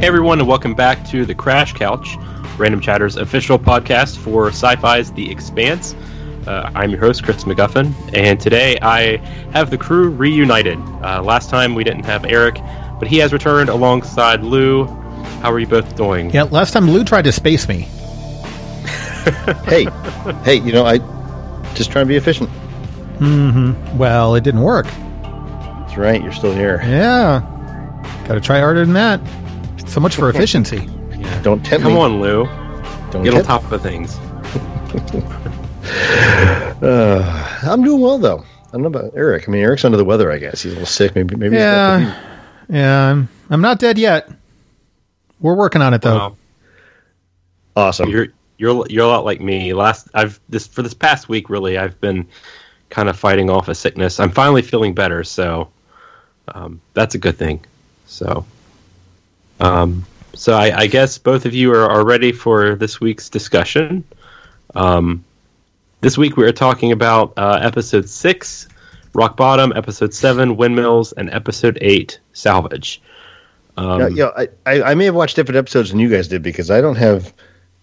Hey everyone, and welcome back to the Crash Couch, Random Chatter's official podcast for Syfy's The Expanse. Uh, I'm your host, Chris McGuffin, and today I have the crew reunited. Uh, last time we didn't have Eric, but he has returned alongside Lou. How are you both doing? Yeah, last time Lou tried to space me. hey, hey, you know, I just trying to be efficient. Mm-hmm. Well, it didn't work. That's right. You're still here. Yeah. Got to try harder than that. So much for efficiency. Don't tempt Come me. on, Lou. Don't Get on top of things. Uh, I'm doing well though. I don't know about Eric. I mean, Eric's under the weather. I guess he's a little sick. Maybe, maybe. he's Yeah. Yeah, I'm, I'm not dead yet. We're working on it though. Wow. awesome. You're you're you're a lot like me. Last I've this for this past week really I've been kind of fighting off a sickness. I'm finally feeling better, so um, that's a good thing. So, um, so I, I guess both of you are, are ready for this week's discussion. Um, this week we are talking about uh, episode six, Rock Bottom, episode seven, Windmills, and episode eight, Salvage. Um, yeah, yeah I, I, I may have watched different episodes than you guys did because I don't have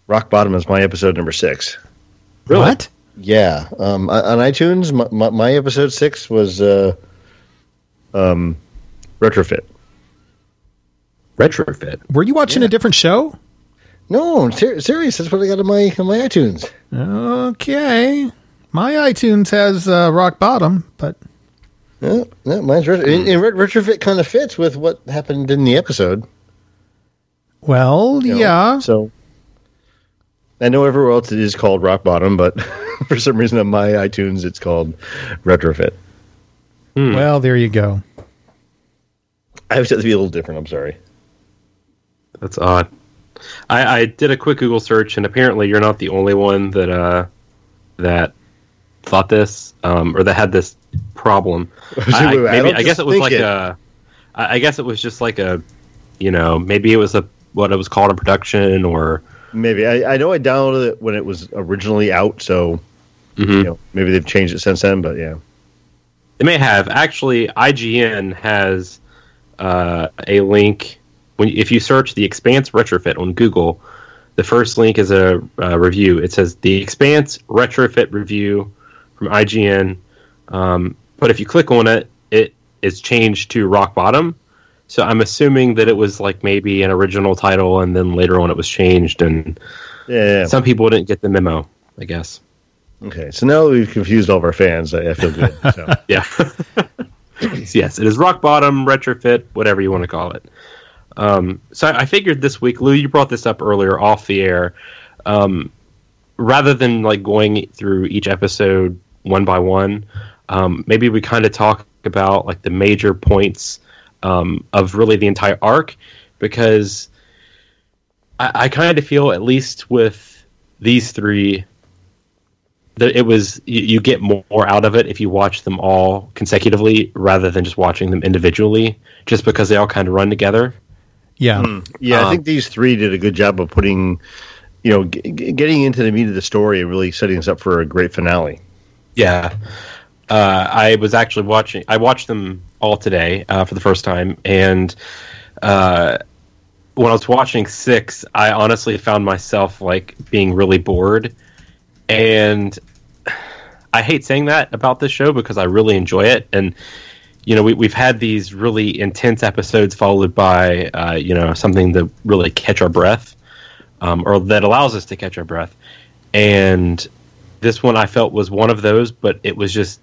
Rock Bottom as my episode number six. really? What? Yeah, um, on on iTunes, my, my, my episode six was uh, um, retrofit. Retrofit. Were you watching a different show? No, ser- serious. That's what I got on my on my iTunes. Okay. My iTunes has uh, rock bottom, but Yeah, yeah mine's retro- and, and retrofit kind of fits with what happened in the episode. well, you know, yeah. So I know everywhere else it is called Rock Bottom, but for some reason on my iTunes it's called Retrofit. Well, there you go. I have to be a little different. I'm sorry. That's odd. I, I did a quick Google search, and apparently you're not the only one that uh, that thought this um, or that had this problem. I, I maybe, don't I guess it was like it. a. I I guess it was just like a, you know, maybe it was a what it was called in production, or Maybe I, I know I downloaded it when it was originally out, so Mhm. you know maybe they've changed it since then. But yeah, They may have. Actually, IGN has uh, a link. When if you search the Expanse retrofit on Google, the first link is a uh, review. It says the Expanse retrofit review from IGN. Um, but if you click on it, it is changed to Rock Bottom. So I'm assuming that it was like maybe an original title, and then later on it was changed, and yeah. yeah. some people didn't get the memo. I guess. okay, so now we've confused all of our fans. I, I feel good. So. Yeah. yes, it is rock bottom, retrofit, whatever you want to call it. Um, so I figured this week, Lou, you brought this up earlier off the air. Um, rather than like going through each episode one by one, um, maybe we kind of talk about like the major points um, of really the entire arc, because I, I kind of feel, at least with these three, that it was you, you get more out of it if you watch them all consecutively rather than just watching them individually just because they all kind of run together Yeah. Yeah, I Um, think these three did a good job of putting, you know, g- g- getting into the meat of the story and really setting us up for a great finale. yeah. Uh, i was actually watching i watched them all today uh, for the first time. And uh, when i was watching six i honestly found myself like being really bored. And i hate saying that about this show because i really enjoy it. And you know, we, we've had these really intense episodes followed by, uh, you know, something that really catch our breath, um, or that allows us to catch our breath. And this one I felt was one of those, but it was just,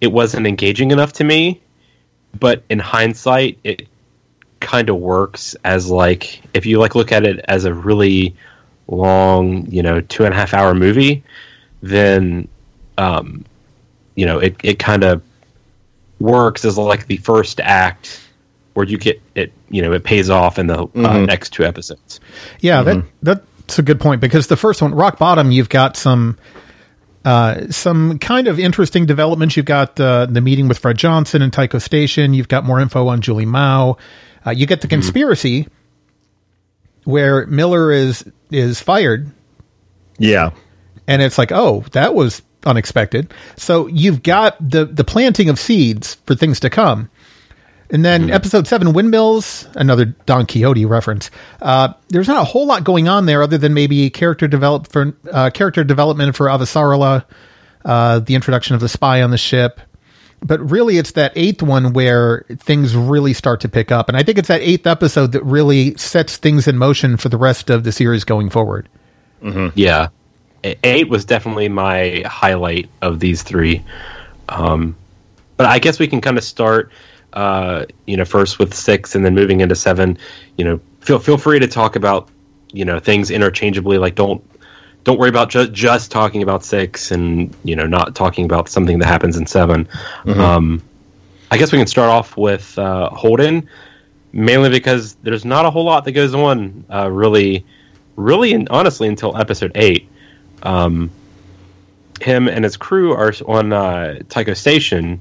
it wasn't engaging enough to me. But in hindsight, it kind of works as like, if you like look at it as a really long, you know, two and a half hour movie, then, um, you know, it, it kind of works as like the first act where you get it you know it pays off in the uh, next two episodes Yeah, that that's a good point because the first one, Rock Bottom, you've got some uh, some kind of interesting developments. You've got uh, the meeting with Fred Johnson and Tycho Station. You've got more info on Julie Mao. Uh, you get the conspiracy where Miller is is fired, Yeah, and it's like, oh, that was unexpected. So you've got the the planting of seeds for things to come. And then episode seven, Windmills, another Don Quixote reference. Uh, there's not a whole lot going on there other than maybe character develop for uh, character development for Avasarala, uh, the introduction of the spy on the ship. But really, it's that eighth one where things really start to pick up, and I think it's that eighth episode that really sets things in motion for the rest of the series going forward. Yeah, A- eight was definitely my highlight of these three. Um, but I guess we can kind of start, uh, you know, first with six and then moving into seven. You know, feel feel free to talk about you know things interchangeably. Like don't don't worry about just just talking about six and you know not talking about something that happens in 7 Um, I guess we can start off with uh, Holden, mainly because there's not a whole lot that goes on, uh, really, really, and honestly, until episode eight. Um, him and his crew are on uh, Tycho Station,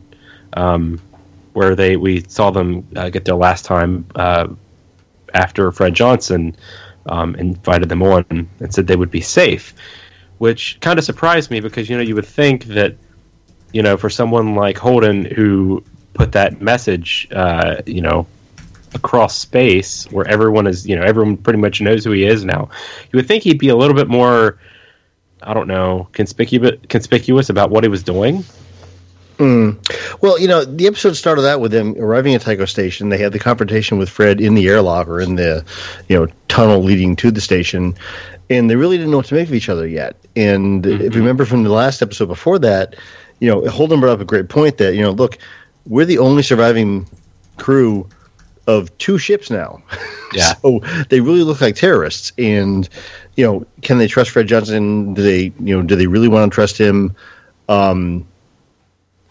um, where they we saw them uh, get their last time uh, after Fred Johnson um, invited them on and said they would be safe, which kind of surprised me because you know you would think that you know for someone like Holden who put that message uh, you know across space where everyone is you know everyone pretty much knows who he is now you would think he'd be a little bit more i don't know conspicuous conspicuous about what he was doing hmm. Well, you know, the episode started out with them arriving at Tycho Station. They had the confrontation with Fred in the airlock or in the, you know, tunnel leading to the station, and they really didn't know what to make of each other yet. And if you mm-hmm. remember from the last episode before that, you know, Holden brought up a great point that you know, look, we're the only surviving crew of two ships now. Yeah. so they really look like terrorists. And you know, can they trust Fred Johnson? Do they, you know, do they really want to trust him? Um,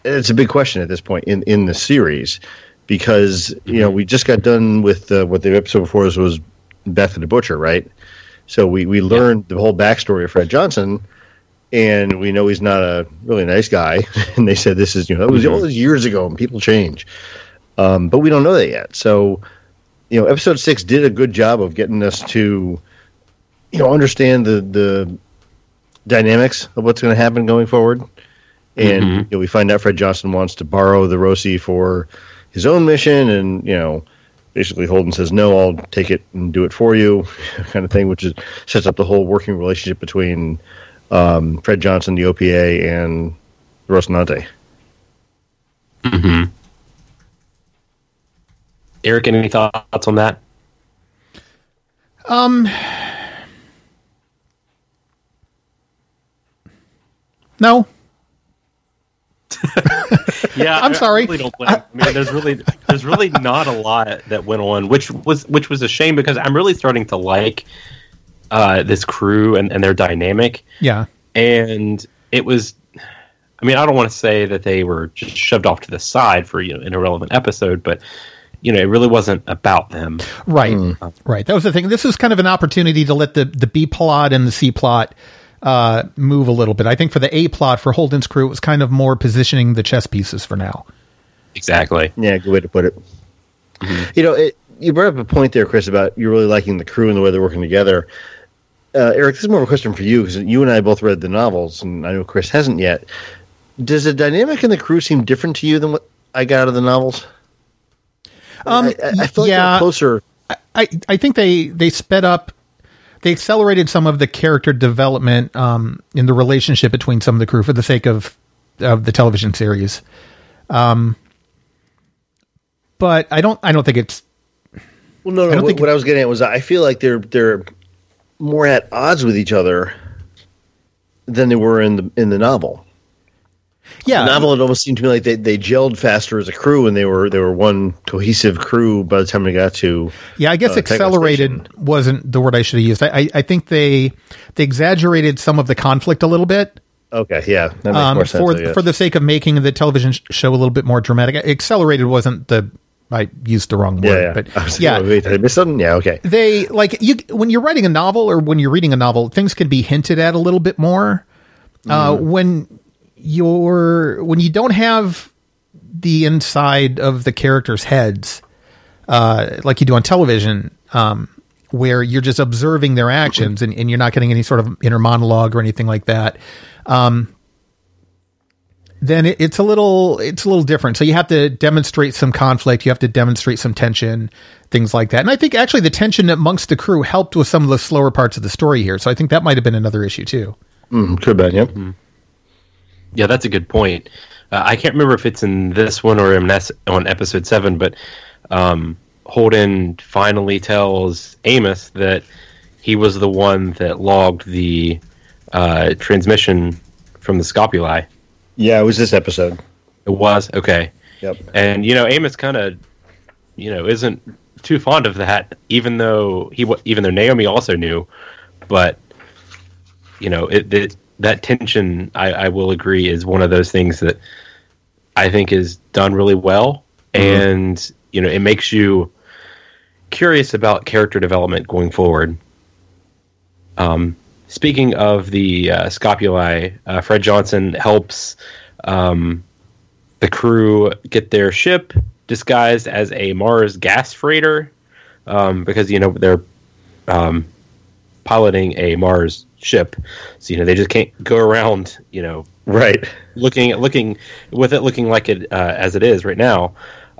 it's a big question at this point in in the series because you know we just got done with uh, what the episode before us was Back to the Butcher, right? So we we learned the whole backstory of Fred Johnson, and we know he's not a really nice guy. and they said this is you know it was all those years ago, and people change, um, but we don't know that yet. So you know, episode six did a good job of getting us to you know understand the the dynamics of what's going to happen going forward. And Mhm. you know, we find out Fred Johnson wants to borrow the Roci for his own mission, and you know, basically Holden says no, I'll take it and do it for you, kind of thing, which is sets up the whole working relationship between um, Fred Johnson, the OPA, and Rocinante. mm-hmm. Eric any thoughts on that? Um, no, yeah I'm sorry. I, really don't blame- I mean there's really there's really not a lot that went on which was which was a shame because i'm really starting to like uh, this crew and, and their dynamic. Yeah, and it was i mean i don't want to say that they were just shoved off to the side for you know an irrelevant episode but you know it really wasn't about them right, right. That was the thing. This is kind of an opportunity to let the the B plot and the C plot uh, move a little bit. I think for the A plot for Holden's crew, it was kind of more positioning the chess pieces for now. exactly Yeah, good way to put it. You know, it, you brought up a point there, Chris, about you really liking the crew and the way they're working together. Uh, Eric, this is more of a question for you because you and I both read the novels, and I know Chris hasn't yet. Does the dynamic in the crew seem different to you than what I got out of the novels? Um, I, I, I feel like yeah. closer. I, I think they they sped up they accelerated some of the character development um, in the relationship between some of the crew for the sake of of the television series. Um, but I don't I don't think it's Well, no, I no. don't What, think- what I was getting at was I feel like they're they're more at odds with each other than they were in the in the novel. Yeah the novel it almost seemed to me like they, they gelled faster as a crew and they were they were one cohesive crew by the time they got to Yeah, I guess uh, accelerated wasn't the word I should have used. I, I, I think they they exaggerated some of the conflict a little bit okay yeah that makes um, more sense for for the sake of making the television sh- show a little bit more dramatic. Accelerated wasn't the I used the wrong word, yeah yeah but like, yeah, oh, wait, did I miss something yeah okay they like you when you're writing a novel or when you're reading a novel, things can be hinted at a little bit more. Uh, Mm-hmm. when you're when you don't have the inside of the characters' heads, uh, like you do on television, um, where you're just observing their actions and, and you're not getting any sort of inner monologue or anything like that. Um, then it, it's a little it's a little different. So you have to demonstrate some conflict, you have to demonstrate some tension, things like that. And I think actually the tension amongst the crew helped with some of the slower parts of the story here. So I think that might have been another issue too. Mm, could have been, yep. Yeah, that's a good point. Uh, I can't remember if it's in this one or on episode seven, but um, Holden finally tells Amos that he was the one that logged the uh, transmission from the scopuli. Yeah, it was this episode. It was okay, Yep. and you know Amos kind of, you know, isn't too fond of that, even though he even though Naomi also knew, but you know it, it that tension I, I will agree is one of those things that I think is done really well, and you know it makes you curious about character development going forward. Um, speaking of the uh, scopuli, uh, Fred Johnson helps um, the crew get their ship disguised as a Mars gas freighter um, because you know they're um, piloting a Mars ship, so you know they just can't go around you know Right. looking at looking with it looking like it uh, as it is right now.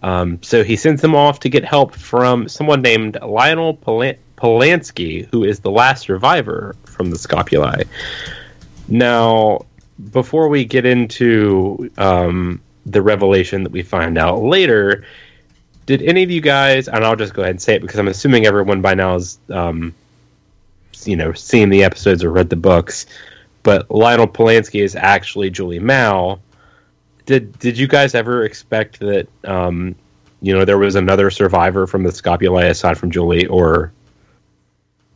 Um, so he sends them off to get help from someone named Lionel Polan- Polanski, who is the last survivor from the Scopuli. Now, before we get into um, the revelation that we find out later, did any of you guys? And I'll just go ahead and say it because I'm assuming everyone by now has, um, you know, seen the episodes or read the books but Lionel Polanski is actually Julie Mao. Did did you guys ever expect that um, you know there was another survivor from the Scopuli aside from Julie, or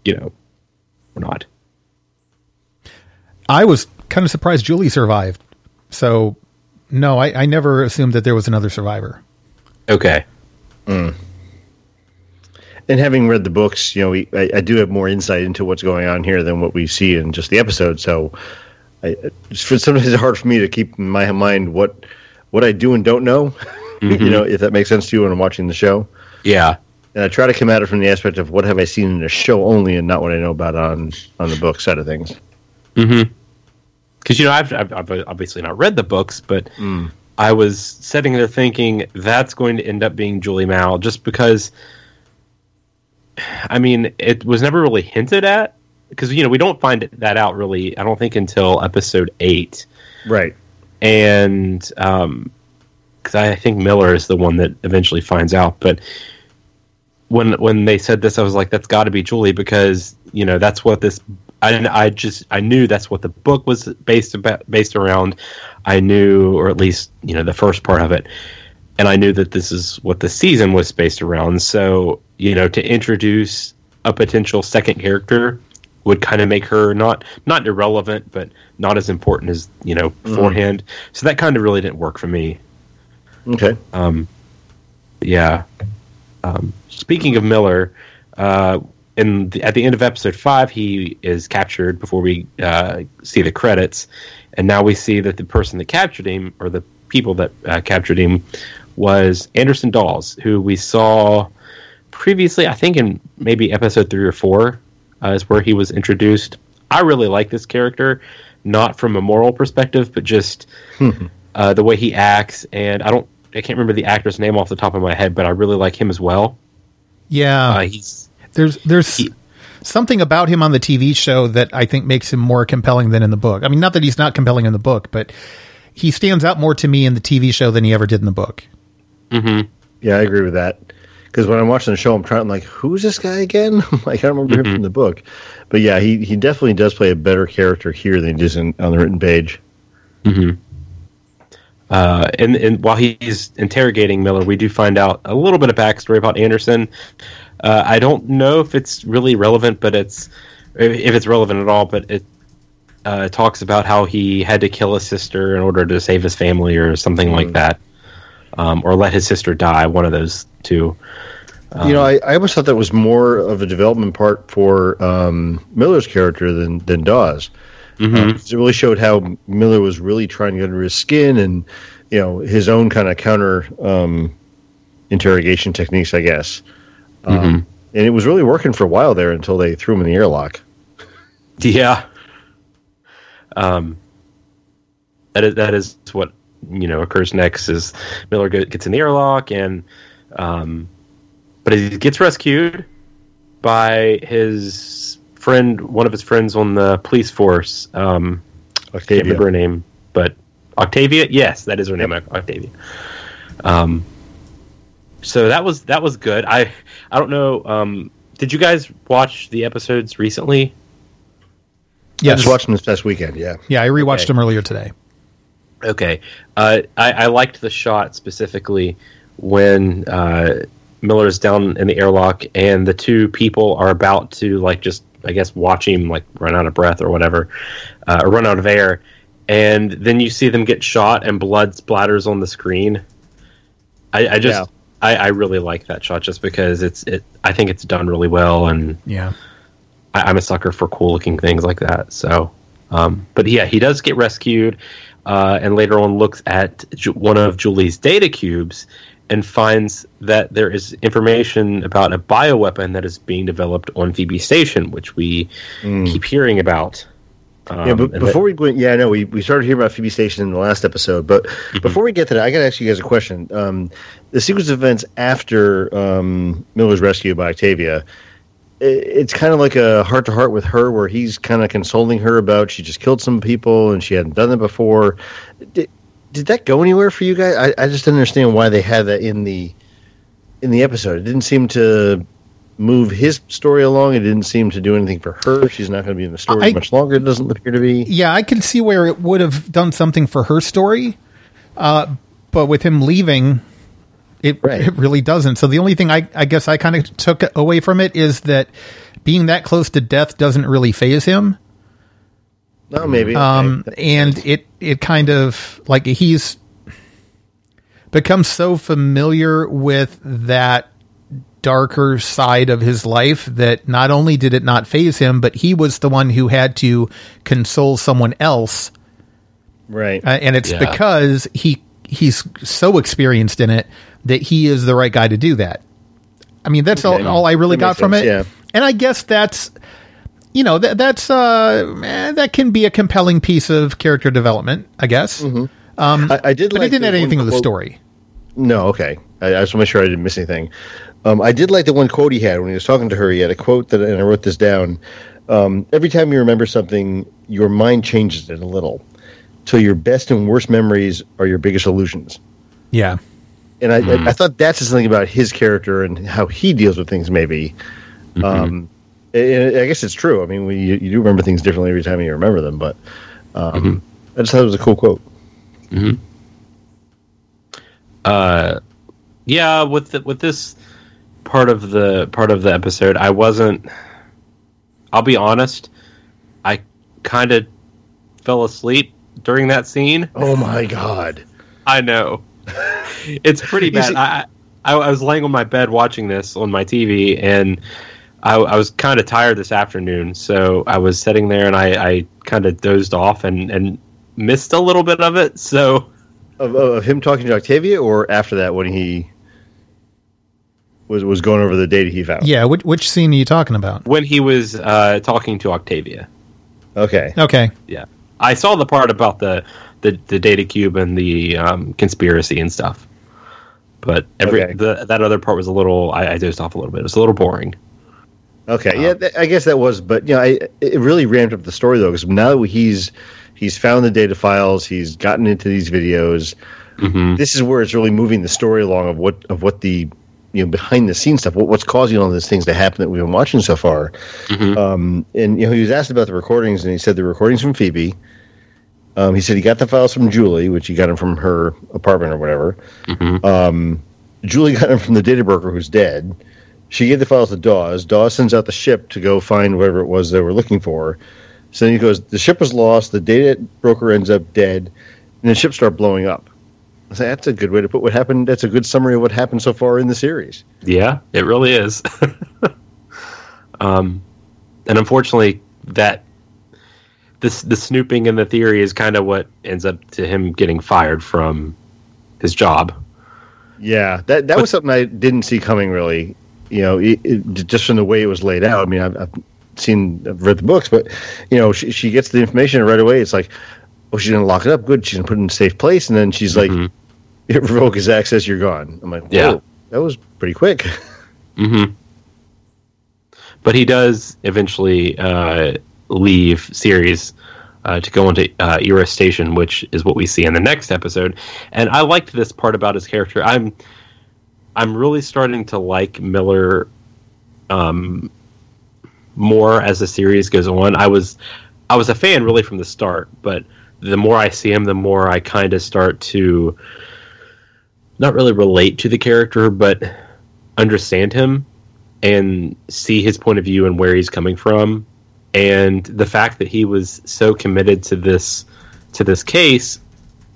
you know, or not? I was kind of surprised Julie survived. So no, I, I never assumed that there was another survivor. Okay, And having read the books, you know, we, I, I do have more insight into what's going on here than what we see in just the episode. So, I, for sometimes it's hard for me to keep in my mind what what I do and don't know. you mm-hmm. know, if that makes sense to you when I'm watching the show. yeah, And I try to come at it from the aspect of what have I seen in the show only, and not what I know about on on the book side of things. Mm-hmm. because you know I've, I've, I've obviously not read the books, but mm. I was sitting there thinking that's going to end up being Julie Mao, just because. I mean, it was never really hinted at because you know we don't find that out really. I don't think until episode eight. Right. and um, because I think Miller is the one that eventually finds out. But when when they said this, I was like, "That's got to be Julie," because you know that's what this. I I just I knew that's what the book was based about based around. I knew, or at least you know the first part of it, and I knew that this is what the season was based around. So you know to introduce a potential second character would kind of make her not not irrelevant, but not as important as you know beforehand. So that kind of really didn't work for me. Okay. Um, Yeah. Um, speaking of Miller, uh, in the, at the end of episode five, he is captured before we uh, see the credits, and now we see that the person that captured him, or the people that uh, captured him, was Anderson Dawes, who we saw previously. I think in maybe episode three or four uh, is where he was introduced. I really like this character, not from a moral perspective, but just uh, the way he acts. And I don't, I can't remember the actor's name off the top of my head, but I really like him as well. Yeah, Uh, he's there's there's he- something about him on the TV show that I think makes him more compelling than in the book. I mean, not that he's not compelling in the book, but he stands out more to me in the TV show than he ever did in the book. Yeah, I agree with that. Because when I'm watching the show, I'm trying like, who's this guy again? like, I don't remember him from the book. But yeah, he, he definitely does play a better character here than he does in, on the written page. uh, and, and while he's interrogating Miller, we do find out a little bit of backstory about Anderson. Uh, I don't know if it's really relevant, but it's if it's relevant at all. But it uh, talks about how he had to kill his sister in order to save his family, or something like that, um, or let his sister die. One of those two. you know, I, I always thought that was more of a development part for um, Miller's character than than Dawes. Uh, 'cause it really showed how Miller was really trying to get under his skin, and you know his own kind of counter um, interrogation techniques, I guess. Um, and it was really working for a while there until they threw him in the airlock. Yeah. Um, that is that is what you know occurs next is Miller gets in the airlock and um, but he gets rescued by his friend, one of his friends on the police force. Um, I can't remember her name, but Octavia. Yes, that is her name, Octavia. Um, so that was that was good. I I don't know. Um, did you guys watch the episodes recently? Yes. I just watched them this past weekend. Yeah, yeah, I rewatched okay. them earlier today. Okay, uh, I, I liked the shot specifically when uh, Miller is down in the airlock, and the two people are about to like just I guess watch him like run out of breath or whatever, uh, or run out of air, and then you see them get shot and blood splatters on the screen. I, I just yeah. I, I, really like that shot just because it's it. I think it's done really well, and yeah, I, am a sucker for cool looking things like that. So, um, but yeah, he does get rescued, uh, and later on looks at one of Julie's data cubes and finds that there is information about a bioweapon that is being developed on Phoebe Station, which we mm. keep hearing about. Um, yeah, but before that, we go, yeah, I know we, we started hearing about Phoebe Station in the last episode, but mm-hmm. before we get to that, I got to ask you guys a question. Um, the sequence of events after um, Miller's rescue by Octavia, it's kind of like a heart to heart with her, where he's kind of consoling her about she just killed some people and she hadn't done it before. Did, did that go anywhere for you guys? I, I just didn't understand why they had that in the in the episode. It didn't seem to move his story along. It didn't seem to do anything for her. She's not going to be in the story I, much longer. It doesn't appear to be. Yeah, I can see where it would have done something for her story, uh, but with him leaving, it right. it really doesn't. So the only thing I, I guess I kind of took away from it is that being that close to death doesn't really faze him. No, maybe. Um, and it it kind of like he's become so familiar with that darker side of his life that not only did it not faze him, but he was the one who had to console someone else. Right. Uh, and it's yeah. because he he's so experienced in it that he is the right guy to do that. I mean, that's okay. all, all I really got from sense, it. Yeah. And I guess that's you know that that's uh eh, that can be a compelling piece of character development, I guess. Mm-hmm. Um, I, I, did, but like it didn't add anything to the story. No, okay. I, I just want to make sure I didn't miss anything. Um, I did like the one quote he had when he was talking to her. He had a quote that, and I wrote this down. Um, every time you remember something, your mind changes it a little, till your best and worst memories are your biggest illusions. Yeah, and I, mm. I, I, thought that's something about his character and how he deals with things. Maybe, mm-hmm. um, I guess it's true. I mean, we, you, you, do remember things differently every time you remember them, but um, mm-hmm. I just thought it was a cool quote. hmm Uh, yeah, with the, with this part of the part of the episode, I wasn't. I'll be honest. I kind of fell asleep during that scene. Oh my god! I know. it's pretty bad. I, I, I was laying on my bed watching this on my TV, and I, I was kind of tired this afternoon, so I was sitting there and I, I kind of dozed off and, and missed a little bit of it. So of, of him talking to Octavia, or after that when he was was going over the data he found. Yeah, which, which scene are you talking about? When he was uh, talking to Octavia. Okay. Okay. Yeah, I saw the part about the the, the data cube and the um, conspiracy and stuff. But every okay. the, that other part was a little. I, I dozed off a little bit. It was a little boring. Okay, um, yeah, th- I guess that was, but you know, I, it really ramped up the story though, because now he's he's found the data files, he's gotten into these videos. Mm-hmm. This is where it's really moving the story along of what of what the you know behind the scenes stuff, what, what's causing all these things to happen that we've been watching so far. Mm-hmm. Um, and you know, he was asked about the recordings, and he said the recordings from Phoebe. Um, he said he got the files from Julie, which he got them from her apartment or whatever. Mm-hmm. Um, Julie got them from the data broker who's dead. She gave the files to Dawes. Dawes sends out the ship to go find whatever it was they were looking for. So then he goes, the ship was lost. The data broker ends up dead, and the ship starts blowing up. I say that's a good way to put what happened. That's a good summary of what happened so far in the series. Yeah, it really is. um, and unfortunately, that this the snooping and the theory is kind of what ends up to him getting fired from his job. Yeah, that that but, was something I didn't see coming really you know, it, it, just from the way it was laid out. I mean, I've, I've seen, I've read the books, but you know, she, she gets the information right away. It's like, oh, she's gonna lock it up. Good, she's gonna put it in a safe place, and then she's like, it revoke his access. You're gone. I'm like, Yeah. whoa, that was pretty quick. hmm But he does eventually uh, leave Ceres uh, to go into uh, Eros Station, which is what we see in the next episode. And I liked this part about his character. I'm I'm really starting to like Miller um, more as the series goes on. I was I was a fan really from the start, but the more I see him, the more I kind of start to not really relate to the character, but understand him and see his point of view and where he's coming from and the fact that he was so committed to this to this case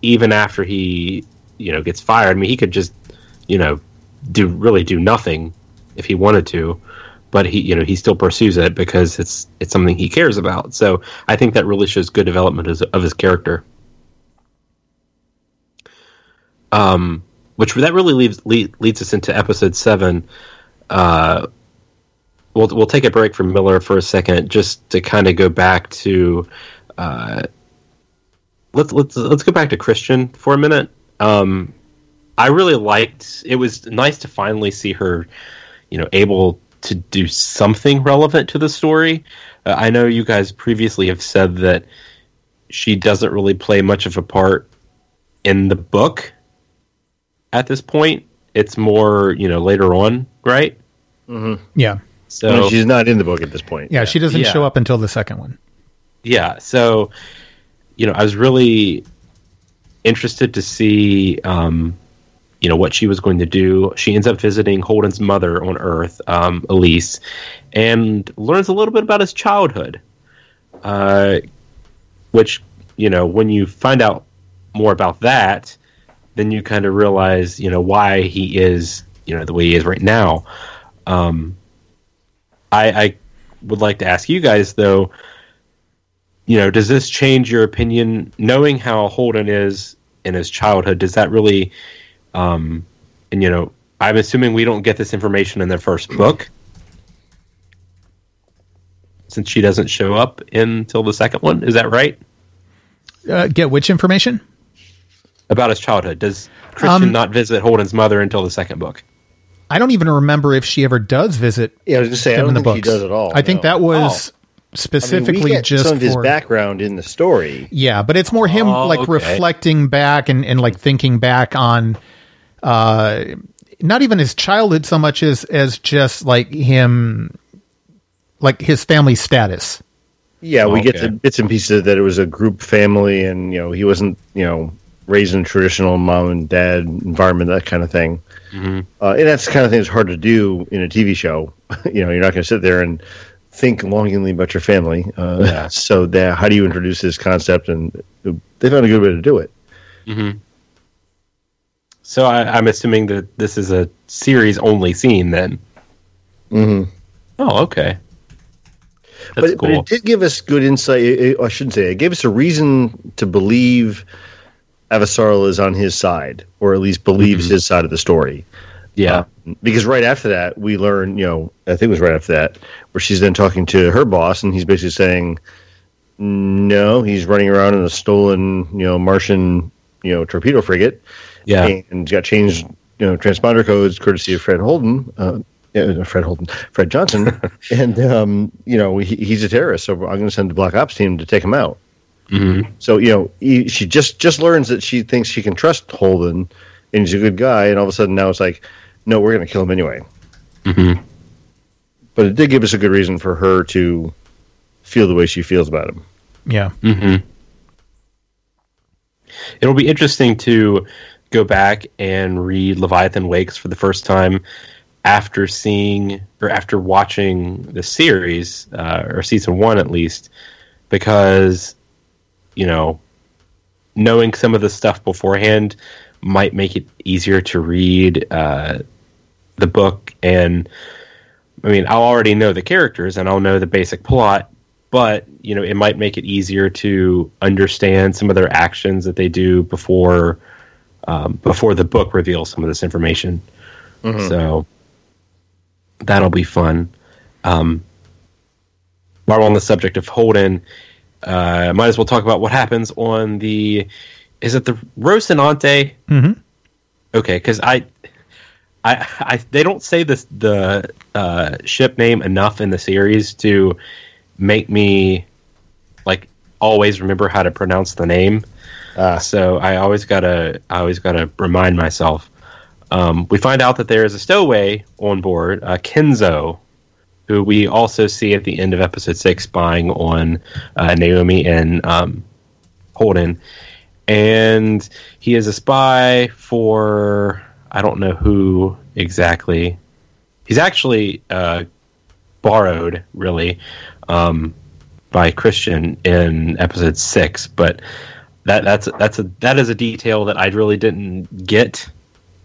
even after he you know gets fired i mean he could just you know do really do nothing if he wanted to but he you know he still pursues it because it's it's something he cares about. So i think that really shows good development of, of his character. Um which that really leads lead, leads us into episode 7 uh we'll we'll take a break from Miller for a second, just to kind of go back to. Uh, let's let's let's go back to Chrisjen for a minute. Um, I really liked. It was nice to finally see her, you know, able to do something relevant to the story. Uh, I know you guys previously have said that she doesn't really play much of a part in the book at this point. It's more, you know, later on, right? Yeah. So I mean, she's not in the book at this point. Yeah, she doesn't Yeah. show up until the second one. yeah so you know i was really interested to see um you know what she was going to do she ends up visiting holden's mother on earth um elise and learns a little bit about his childhood uh which you know when you find out more about that then you kind of realize you know why he is you know the way he is right now um i i would like to ask you guys though you know, does this change your opinion? Knowing how Holden is in his childhood, does that really, um, and you know, I'm assuming we don't get this information in the first book, since she doesn't show up until the second one. Is that right? Uh, get which information? About his childhood, does Chrisjen Um, not visit Holden's mother until the second book? I don't even remember if she ever does visit Yeah, I was just saying, I don't in the think books. he does at all. I think no. that was I mean, specifically we get just some of his for background in the story. Yeah, but it's more him Oh, like okay. reflecting back and, and like thinking back on uh not even his childhood so much as as just like him like his family status. Yeah, we get the bits and pieces that it was a group family, and you know he wasn't you know raised in a traditional mom and dad environment, that kind of thing. Mhm. Uh, and that's the kind of thing that's hard to do in a TV show. you know, you're not going to sit there and think longingly about your family. Uh, Yeah. So that how do you introduce this concept? And they found a good way to do it. hmm So I, I'm assuming that this is a series only scene then. hmm Oh, okay. That's but, cool. but it did give us good insight. It, it- I shouldn't say it gave us a reason to believe Avasarala is on his side, or at least believes Mhm. his side of the story. yeah. Uh, because right after that, we learn, you know, I think it was right after that, where she's then talking to her boss, and he's basically saying, no, he's running around in a stolen, you know, Martian, you know, torpedo frigate, yeah. and he's got changed, you know, transponder codes courtesy of Fred Holden. Uh, yeah, Fred Holden, Fred Johnson, and um, you know he, he's a terrorist, so I'm going to send the Black Ops team to take him out. Hmm So you know, he, she just just learns that she thinks she can trust Holden, and he's a good guy, and all of a sudden now it's like, no, we're going to kill him anyway. hmm But it did give us a good reason for her to feel the way she feels about him. Yeah. hmm It'll be interesting to go back and read Leviathan Wakes for the first time after seeing or after watching the series uh, or season one at least, because you know knowing some of the stuff beforehand might make it easier to read uh, the book and I mean, I'll already know the characters and I'll know the basic plot, but you know, it might make it easier to understand some of their actions that they do before um, before the book reveals some of this information. So that'll be fun. Um, while on the subject of Holden, uh, might as well talk about what happens on the. Is it the Rocinante? hmm Okay, because I, I, I, they don't say this the uh, ship name enough in the series to make me like always remember how to pronounce the name. Ah. So I always gotta, I always gotta remind myself. Um, we find out that there is a stowaway on board, uh, Kenzo, who we also see at the end of episode six spying on uh, Naomi and um, Holden, and he is a spy for I don't know who exactly. He's actually uh, borrowed, really, um, by Chrisjen in episode six, but that that's that's a that is a detail that I really didn't get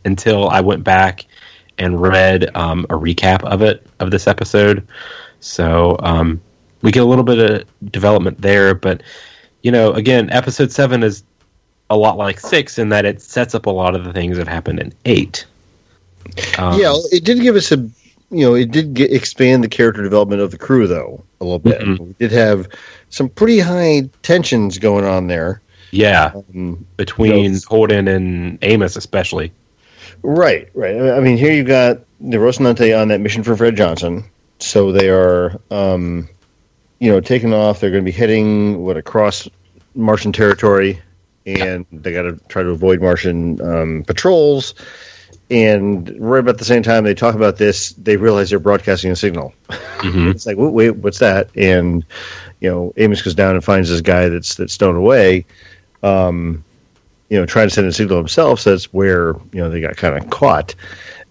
until I went back and read um, a recap of it of this episode. So um, we get a little bit of development there, but you know, again, episode seven is a lot like six in that it sets up a lot of the things that happened in eight. Um, yeah, it did give us a, you know, it did get, expand the character development of the crew though a little bit. Mhm. We did have some pretty high tensions going on there. yeah, Um, between Those- Holden and Amos, especially. Right, right. I mean, here you've got the Rocinante on that mission for Fred Johnson. So they are, um, you know, taking off. They're going to be heading what across Martian territory, and they got to try to avoid Martian um, patrols. And right about the same time they talk about this, they realize they're broadcasting a signal. Mhm. It's like, wait, wait, what's that? And you know, Amos goes down and finds this guy that's that's stowed away. Um, you know, trying to send a signal themselves. That's where you know they got kind of caught.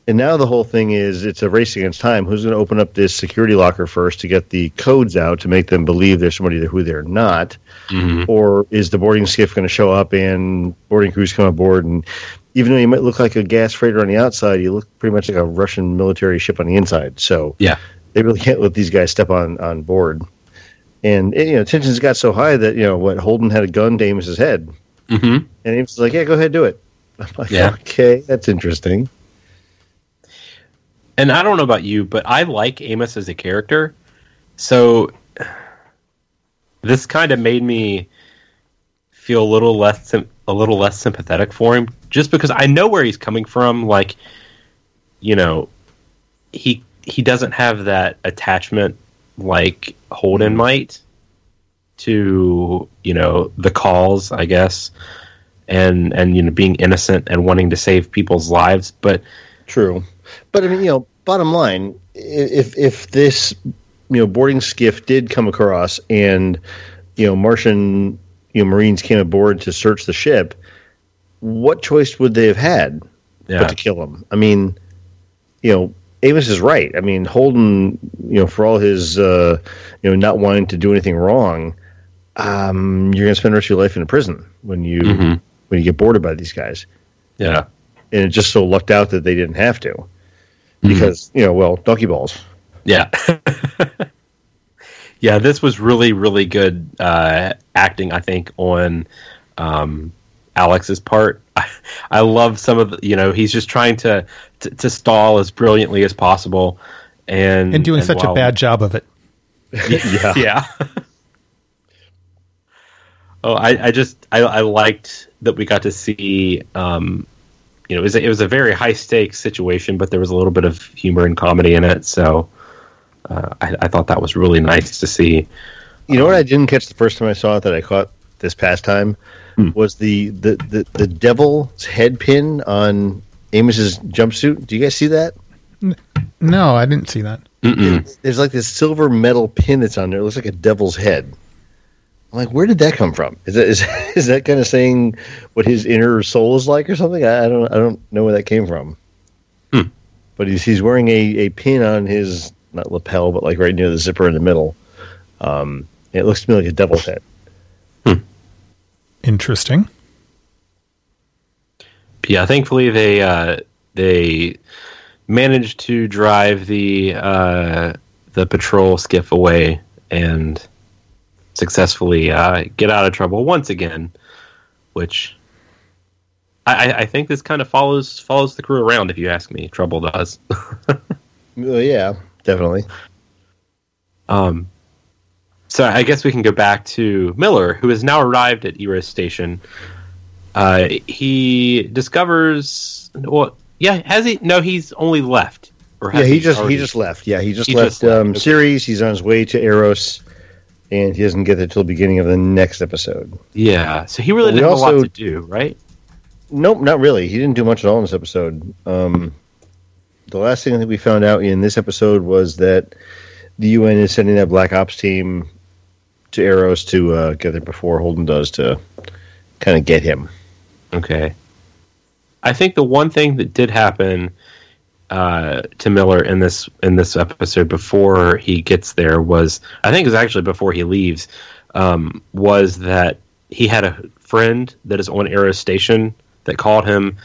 And now the whole thing is it's a race against time. Who's going to open up this security locker first to get the codes out to make them believe there's somebody there who they're not? Mhm. Or is the boarding skiff going to show up and boarding crews come aboard? And even though you might look like a gas freighter on the outside, you look pretty much like a Russian military ship on the inside. So Yeah. they really can't let these guys step on on board. And, and, you know, tensions got so high that you know what Holden had a gun to Amos's head, Mhm. and Amos was like, "Yeah, go ahead, do it." I'm like, Yeah. "Okay, that's interesting." and I don't know about you, but I like Amos as a character. So this kind of made me feel a little less a little less sympathetic for him, just because I know where he's coming from. Like, you know, he he doesn't have that attachment like Holden might to you know the calls, I guess, and and you know being innocent and wanting to save people's lives, but. True, but I mean, you know, bottom line, if if this you know boarding skiff did come across and you know Martian you know Marines came aboard to search the ship, what choice would they have had Yeah. but to kill him? I mean, you know, Amos is right. I mean, Holden, you know, for all his uh, you know not wanting to do anything wrong, um, you're going to spend the rest of your life in a prison when you Mhm. when you get boarded by these guys Yeah. and it just so lucked out that they didn't have to because you know well donkey balls Yeah. yeah, this was really, really good uh, acting, I think, on um, Alex's part. I, I love some of the, you know, he's just trying to, to, to stall as brilliantly as possible. And, and doing such a bad job of it. yeah yeah. Oh, I, I just I, I liked that we got to see. Um, you know, it was a, it was a very high stakes situation, but there was a little bit of humor and comedy in it. So uh, I, I thought that was really nice to see. you know what i didn't catch the first time i saw it that i caught this past time Hmm. was the, the the the devil's head pin on amos's jumpsuit do you guys see that No, I didn't see that. Mm-mm. there's like this silver metal pin that's on there it looks like a devil's head I'm like, where did that come from? Is that is, is that kind of saying what his inner soul is like, or something? I, I don't I don't know where that came from. Hmm. But he's he's wearing a, a pin on his not lapel, but like right near the zipper in the middle. Um, it looks to me like a devil's head. Interesting. Yeah, thankfully they uh, they managed to drive the uh, the patrol skiff away and successfully uh, get out of trouble once again, which I, I- think this kind of follows follows the crew around. If you ask me, trouble does. Well, yeah, definitely. Um, so I guess we can go back to Miller, who has now arrived at Eros Station. Uh, he discovers. Well, yeah, has he? No, he's only left. Or yeah, he just already, he just left. Yeah, he just he left, just left. Um, okay. Ceres. He's on his way to Eros, and he doesn't get there till the beginning of the next episode. Yeah, so he really didn't have also, a lot to do, right? Nope, not really. He didn't do much at all in this episode. Um, the last thing that we found out in this episode was that the UN is sending that Black Ops team to Eros to uh, get there before Holden does to kind of get him. Okay. I think the one thing that did happen uh, to Miller in this in this episode before he gets there was I think it was actually before he leaves um, was that he had a friend that is on Eros Station that called him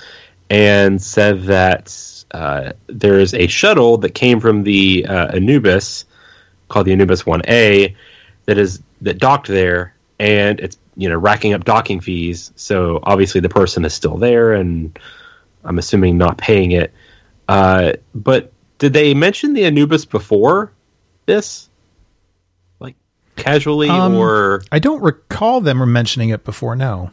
and said that uh, there is a shuttle that came from the uh, Anubis called the Anubis One A that is that docked there, and it's you know racking up docking fees. So obviously the person is still there, and I'm assuming not paying it. Uh, but did they mention the Anubis before this? Like casually, um, or I don't recall them mentioning it before. No.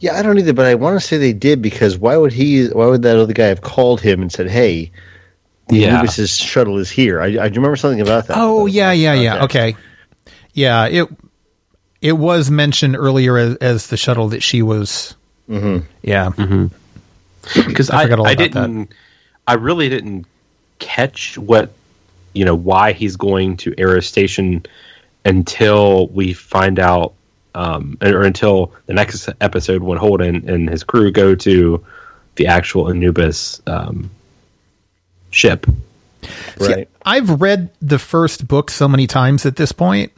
Yeah, I don't either, but I want to say they did because why would he? Why would that other guy have called him and said, "Hey, the yeah. Anubis shuttle is here"? I, I remember something about that. Oh yeah, yeah, yeah. Okay, yeah it it was mentioned earlier as, as the shuttle that she was. Mm-hmm. Yeah, because mm-hmm. I, I, I didn't. That. I really didn't catch what you know why he's going to Eros Station until we find out um, or until the next episode when Holden and his crew go to the actual Anubis um, ship. Right. See, I've read the first book so many times at this point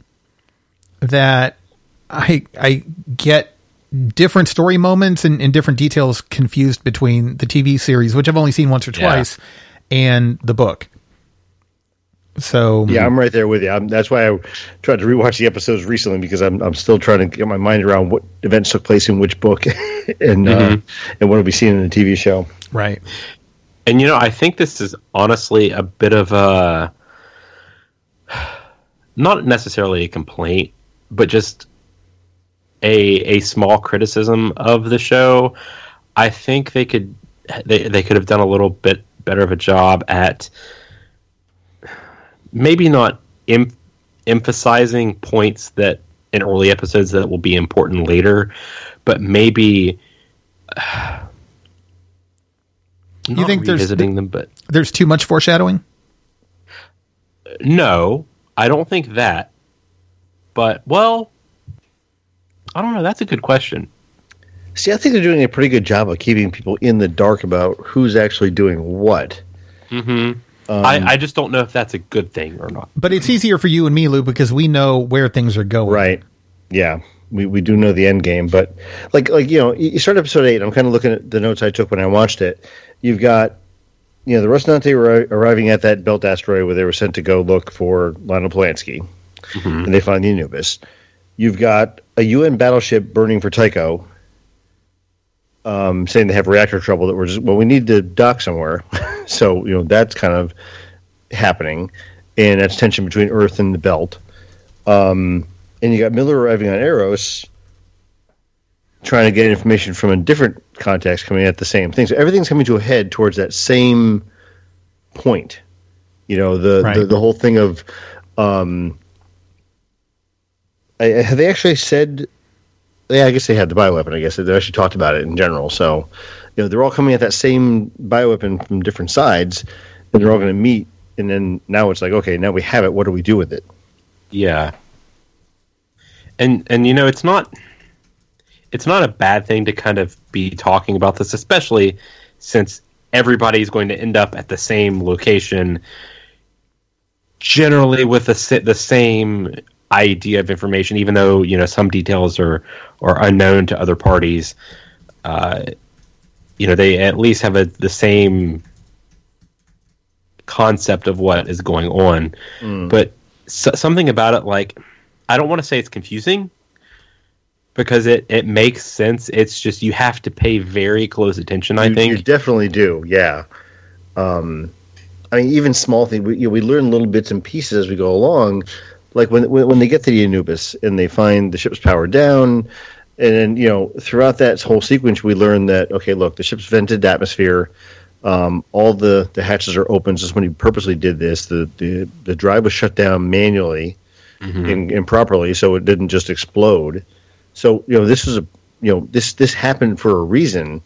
that I I get different story moments and, and different details confused between the TV series, which I've only seen once or twice, yeah. and the book. So yeah, I'm right there with you. I'm, that's why I tried to rewatch the episodes recently because I'm I'm still trying to get my mind around what events took place in which book and uh, mm-hmm. uh, and what will be seen in the TV show. Right. And you know, I think this is honestly a bit of a not necessarily a complaint, but just a a small criticism of the show. I think they could they they could have done a little bit better of a job at maybe not em- emphasizing points that in early episodes that will be important later, but maybe. Uh, you think there's them, but there's too much foreshadowing? No, I don't think that. But well, I don't know. That's a good question. See, I think they're doing a pretty good job of keeping people in the dark about who's actually doing what. Mm-hmm. Um, I, I just don't know if that's a good thing or not. But it's easier for you and me, Lou, because we know where things are going. Right. Yeah. We, we do know the end game, but like like you know, you start episode eight. I'm kind of looking at the notes I took when I watched it. You've got you know the Rocinante were arriving at that belt asteroid where they were sent to go look for Lionel Polyanski, mm-hmm. and they find the Anubis. You've got a UN battleship burning for Tycho, um, saying they have reactor trouble that we're just well, we need to dock somewhere. so you know that's kind of happening, and that's tension between Earth and the belt. Um, and you got Miller arriving on Eros, trying to get information from a different context coming at the same thing. So everything's coming to a head towards that same point. You know the right. the, the, whole thing of. Um, I, have they actually said yeah, I guess they had the bioweapon. I guess they actually talked about it in general. So, you know, they're all coming at that same bioweapon from different sides, and they're all going to meet. And then now it's like, okay, now we have it. What do we do with it? Yeah. And and you know, it's not it's not a bad thing to kind of be talking about this, especially since everybody's going to end up at the same location, generally with the the same idea of information, even though you know some details are are unknown to other parties. Uh, you know, they at least have a, the same concept of what is going on. Mm. But so, something about it, like I don't want to say it's confusing because it it makes sense. It's just you have to pay very close attention. I think you definitely do. Yeah. Um, I mean, even small things. We, you know, we learn little bits and pieces as we go along, like when, when when they get to the Anubis and they find the ship's powered down, and then you know throughout that whole sequence we learn that okay, look, the ship's vented atmosphere. Um, all the, the hatches are open. When he purposely did this, the, the, the drive was shut down manually and improperly, so it didn't just explode. So you know this is a you know this this happened for a reason,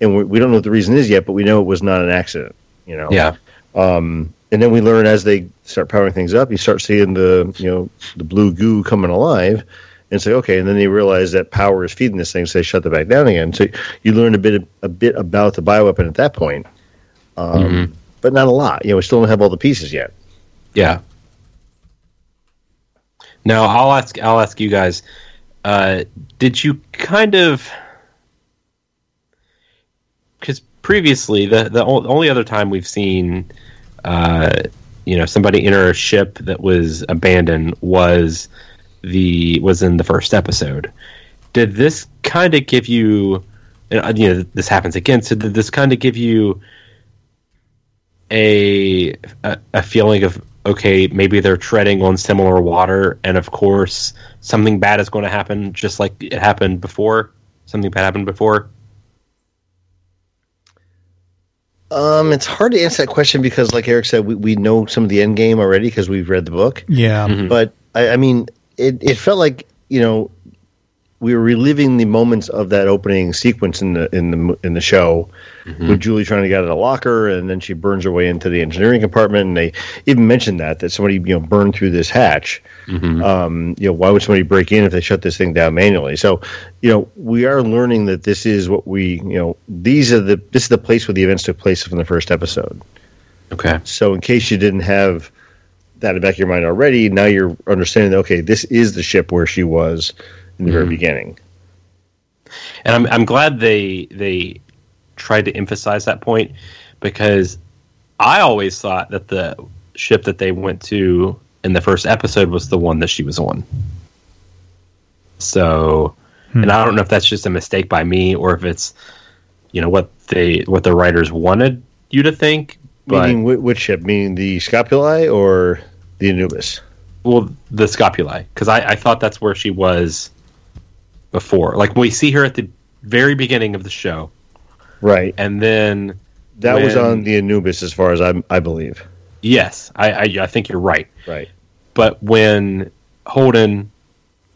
and we, we don't know what the reason is yet, but we know it was not an accident. You know, Yeah. Um, and then we learn as they start powering things up, you start seeing the you know the blue goo coming alive, and say okay, and then they realize that power is feeding this thing, so they shut it back down again. So you learn a bit a bit about the bioweapon at that point, um, but not a lot. You know, we still don't have all the pieces yet. Yeah. Now I'll ask. I'll ask you guys. Uh, did you kind of? Because previously, the the only other time we've seen, uh, you know, somebody enter a ship that was abandoned was the was in the first episode. Did this kind of give you? and, You know, this happens again. So did this kind of give you a, a a feeling of okay, maybe they're treading on similar water, and of course, something bad is going to happen, just like it happened before. Something bad happened before. Um, it's hard to answer that question because, like Eric said, we, we know some of the end game already because we've read the book. Yeah. Mhm. But I, I mean, it, it felt like you know we were reliving the moments of that opening sequence in the in the in the show with Julie trying to get out of the locker, and then she burns her way into the engineering compartment. And they even mentioned that that somebody you know burned through this hatch. Um, you know, why would somebody break in if they shut this thing down manually? So, you know, we are learning that this is what we you know these are the this is the place where the events took place from the first episode. Okay. So, in case you didn't have that in the back of your mind already, now you're understanding that okay, this is the ship where she was in the very mm-hmm. beginning. and I'm I'm glad they they tried to emphasize that point because I always thought that the ship that they went to in the first episode was the one that she was on. So, hmm. and I don't know if that's just a mistake by me or if it's you know what they what the writers wanted you to think, but Meaning which ship? Meaning the Scopuli or the Anubis? well the Scopuli because I, I thought that's where she was before. Like we see her at the very beginning of the show, Right. and then That was on the Anubis, as far as I I believe. Yes, I, I, I think you're right. Right. But when Holden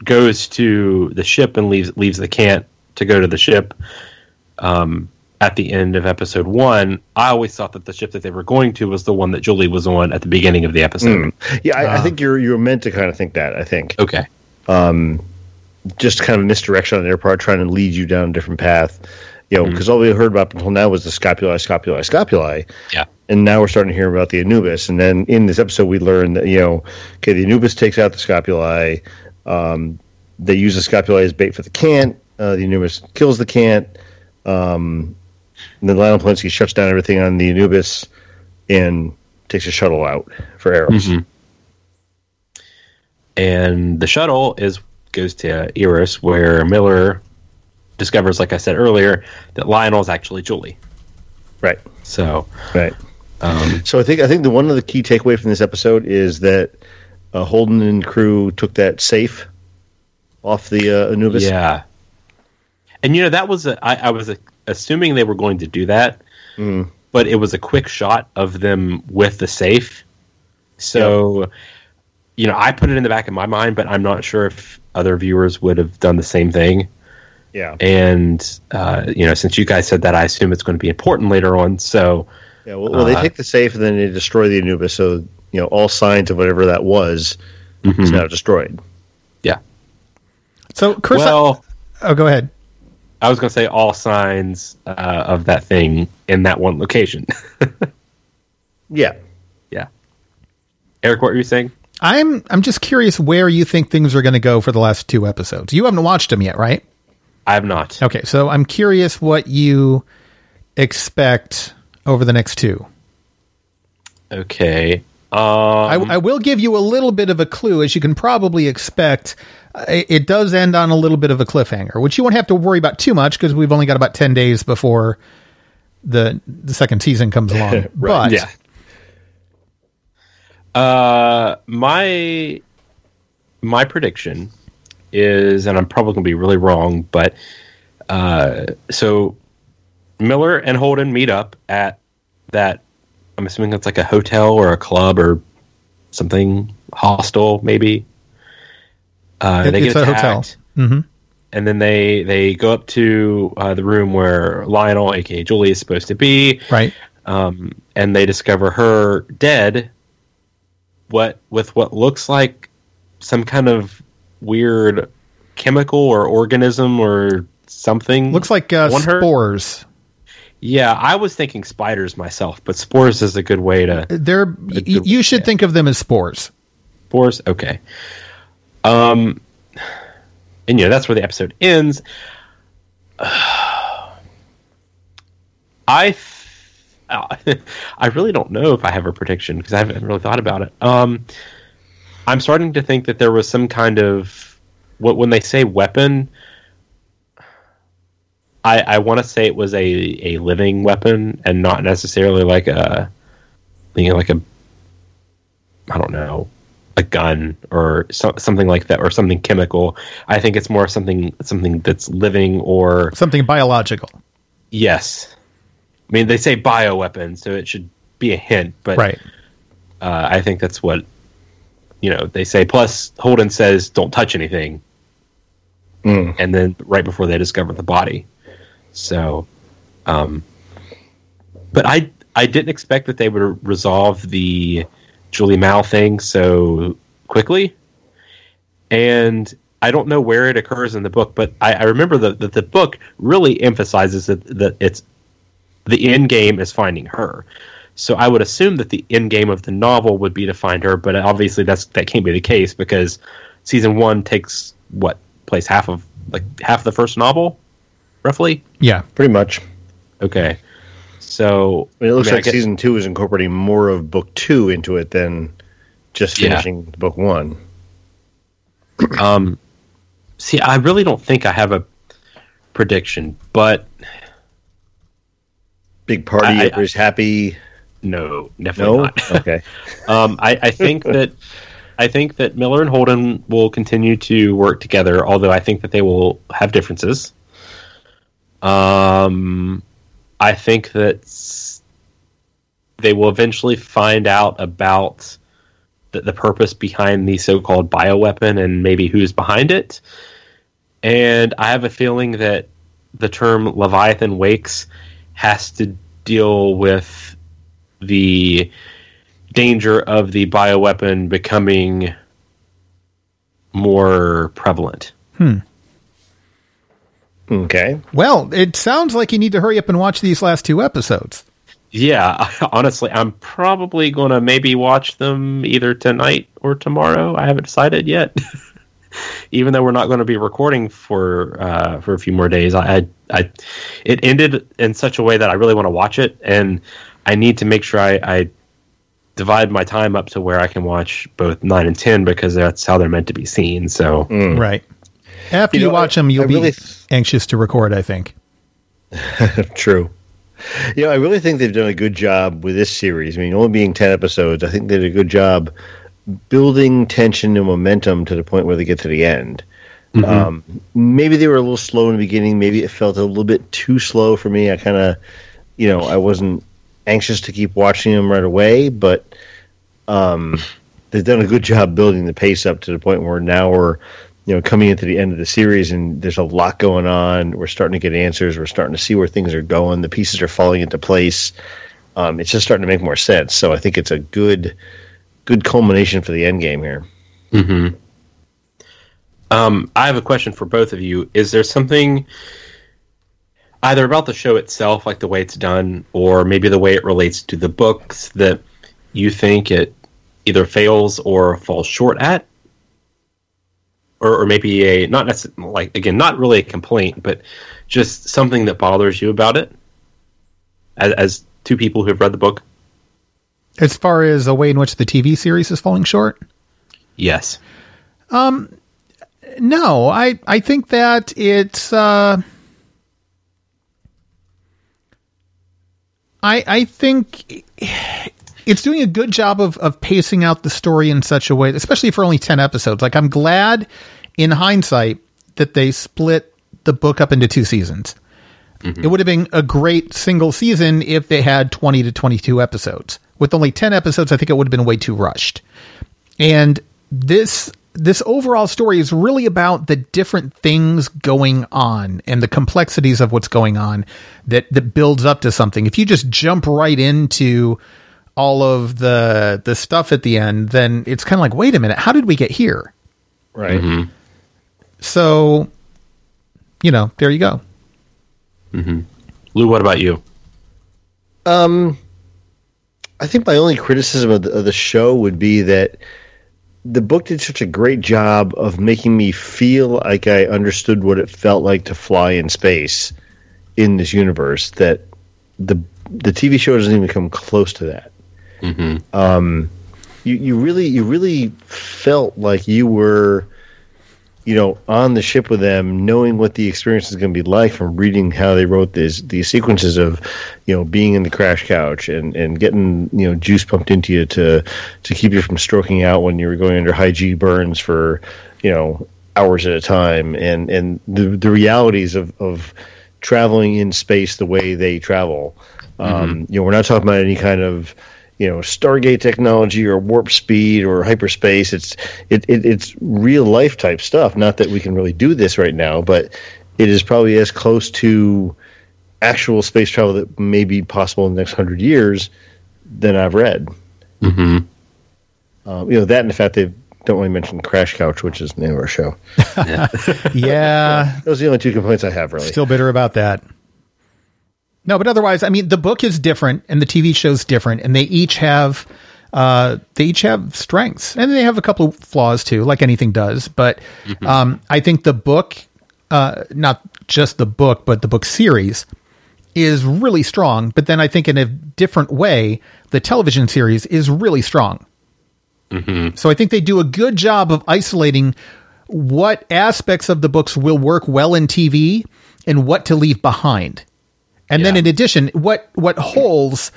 goes to the ship and leaves leaves the Cant to go to the ship, um, at the end of episode one, I always thought that the ship that they were going to was the one that Julie was on at the beginning of the episode. Yeah, I, I Ah. think you're you're meant to kind of think that. I think Okay. Just kind of misdirection on their part, trying to lead you down a different path. You know, because all we heard about until now was the Scopuli, Scopuli, Scopuli. Yeah. and now we're starting to hear about the Anubis. And then in this episode, we learn that you know, okay, the Anubis takes out the Scopuli. Um, they use the Scopuli as bait for the Cant. Uh, the Anubis kills the Cant. Um, and then Lionel Polyanski shuts down everything on the Anubis and takes a shuttle out for Eros. Mhm. And the shuttle is goes to Eros, where Miller discovers, like I said earlier, that Lionel is actually Julie. Right, So, right. um, So I think I think the one of the key takeaway from this episode is that uh, Holden and crew took that safe off the uh, Anubis. Yeah, and you know that was a, I, I was uh assuming they were going to do that, Mm. but it was a quick shot of them with the safe. So, you know, I put it in the back of my mind, but I'm not sure if other viewers would have done the same thing. yeah, And uh, you know, since you guys said that, I assume it's going to be important later on. So, yeah. Well, well they Uh, take the safe and then they destroy the Anubis. So you know, all signs of whatever that was is mhm. now destroyed. yeah. So, Chris, Well, oh, go ahead. I was going to say all signs uh, of that thing in that one location. Yeah. yeah. Eric, what were you saying? I'm I'm just curious where you think things are going to go for the last two episodes. You haven't watched them yet, right? I have not. Okay, so I'm curious what you expect over the next two. Okay. Um, I, I will give you a little bit of a clue, as you can probably expect. It, it does end on a little bit of a cliffhanger, which you won't have to worry about too much because we've only got about ten days before the the second season comes along. But yeah. Uh, my my prediction is, and I'm probably going to be really wrong, but uh, so Miller and Holden meet up at that. I'm assuming that's like a hotel or a club or something hostel, maybe. Uh, It- they it's get attacked, hotel. hmm and then they they go up to uh, the room where Lionel, aka Julie, is supposed to be Right. um, and they discover her dead. What with what looks like some kind of weird chemical or organism or something. Looks like uh, on her. spores. Yeah, I was thinking spiders myself, but spores is a good way to They're y- good- you should think of them as spores. spores. Okay. Um, and yeah, that's where the episode ends. I, I really don't know if I have a prediction because I haven't really thought about it. Um, I'm starting to think that there was some kind of what when they say weapon. I, I want to say it was a, a living weapon and not necessarily like a, you know, like a, I don't know, a gun or so, something like that or something chemical. I think it's more something something that's living or Something biological. yes. I mean, they say bioweapon, so it should be a hint, but Right. uh, I think that's what you know they say. Plus, Holden says, "Don't touch anything," Mm. and then right before they discover the body. So, um, but I I didn't expect that they would resolve the Julie Mao thing so quickly, and I don't know where it occurs in the book, but I, I remember that the, the book really emphasizes that that it's the end game is finding her. So I would assume that the end game of the novel would be to find her, but obviously that's that can't be the case because season one takes what place half of like half of the first novel, roughly. Yeah. Pretty much. Okay, so I mean, it looks I mean, like get- season two is incorporating more of book two into it than just Yeah. finishing book one. Um, see, I really don't think I have a prediction, but Big party, I- everybody's happy. no, definitely No, not. okay. Um, I, I think that I think that Miller and Holden will continue to work together, although I think that they will have differences. Um, I think that they will eventually find out about the, the purpose behind the so-called bioweapon and maybe who's behind it. And I have a feeling that the term Leviathan Wakes has to deal with the danger of the bioweapon becoming more prevalent. Hmm. Okay. Well, it sounds like you need to hurry up and watch these last two episodes. Yeah, honestly, I'm probably going to maybe watch them either tonight or tomorrow. I haven't decided yet. Even though we're not going to be recording for uh, for a few more days, I, I, I it ended in such a way that I really want to watch it, and I need to make sure I, I divide my time up to where I can watch both nine and ten because that's how they're meant to be seen. So Right. After you, You know, watch I- them, you'll I be really th- anxious to record, I think. True. Yeah, I really think they've done a good job with this series. I mean, only being 10 episodes, I think they did a good job building tension and momentum to the point where they get to the end. Um, maybe they were a little slow in the beginning. Maybe it felt a little bit too slow for me. I kind of, you know, I wasn't anxious to keep watching them right away, but um, they've done a good job building the pace up to the point where now we're you know coming into the end of the series and there's a lot going on we're starting to get answers we're starting to see where things are going the pieces are falling into place um, it's just starting to make more sense so i think it's a good good culmination for the end game here Um, I have a question for both of you. Is there something either about the show itself, like the way it's done, or maybe the way it relates to the books that you think it either fails or falls short at? Or, or maybe a not necessarily like again not really a complaint but just something that bothers you about it as, as two people who've read the book As far as a way in which the TV series is falling short, yes no, I I think that it's uh I I think it's doing a good job of of pacing out the story in such a way, especially for only ten episodes. Like I'm glad, in hindsight, that they split the book up into two seasons. It would have been a great single season if they had 20 to 22 episodes. With only 10 episodes, I think it would have been way too rushed. And this this overall story is really about the different things going on and the complexities of what's going on that that builds up to something. If you just jump right into all of the the stuff at the end, then it's kind of like, wait a minute, how did we get here? Right. Mm-hmm. So, you know, there you go. Lou, what about you? Um, I think my only criticism of the, of the show would be that the book did such a great job of making me feel like I understood what it felt like to fly in space in this universe that the the TV show doesn't even come close to that. Um, you you really you really felt like you were you know, on the ship with them, knowing what the experience is going to be like from reading how they wrote these these sequences of, you know, being in the crash couch and, and getting you know juice pumped into you to to keep you from stroking out when you were going under high G burns for, you know, hours at a time, and and the the realities of of traveling in space the way they travel. Um, you know, we're not talking about any kind of you know Stargate technology or warp speed or hyperspace. It's it, it it's real life type stuff. Not that we can really do this right now, but it is probably as close to actual space travel that may be possible in the next hundred years than I've read. Mm-hmm. Um, you know that, and the fact they don't really mention Crash Couch, which is the name of our show. Yeah, Those are the only two complaints I have. Really, Still bitter about that. No, but otherwise, I mean, the book is different and the TV show's different, and they each have uh, they each have strengths, and they have a couple of flaws too, like anything does. But um, I think the book, uh, not just the book, but the book series, is really strong. But then I think in a different way, the television series is really strong. So I think they do a good job of isolating what aspects of the books will work well in TV and what to leave behind. And then in addition, what what holes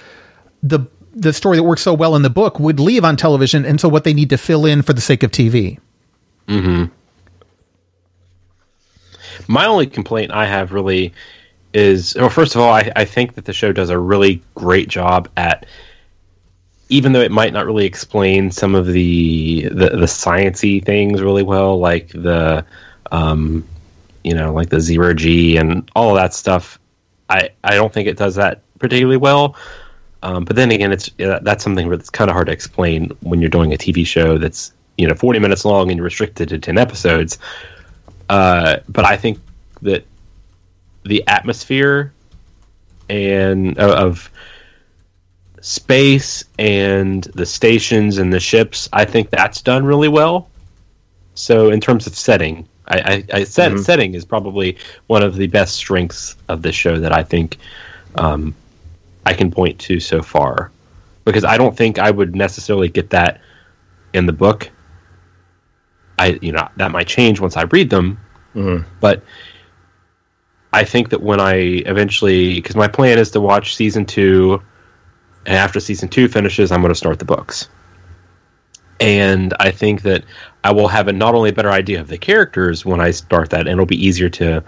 the the story that works so well in the book would leave on television and so what they need to fill in for the sake of TV. My only complaint I have really is, well, first of all, I, I think that the show does a really great job at, even though it might not really explain some of the the, the sciency things really well, like the, um, you know, like the zero G and all of that stuff. I I don't think it does that particularly well. Um, but then again, it's that's something that's kind of hard to explain when you're doing a TV show that's you know 40 minutes long and you're restricted to 10 episodes. Uh, but I think that the atmosphere and uh, of space and the stations and the ships, I think that's done really well. So in terms of setting, I, I, I said setting is probably one of the best strengths of this show that I think um, I can point to so far, because I don't think I would necessarily get that in the book. I you know that might change once I read them, but I think that when I eventually, because my plan is to watch season two, and after season two finishes, I'm going to start the books. And I think that I will have a not only a better idea of the characters when I start that, and it'll be easier to,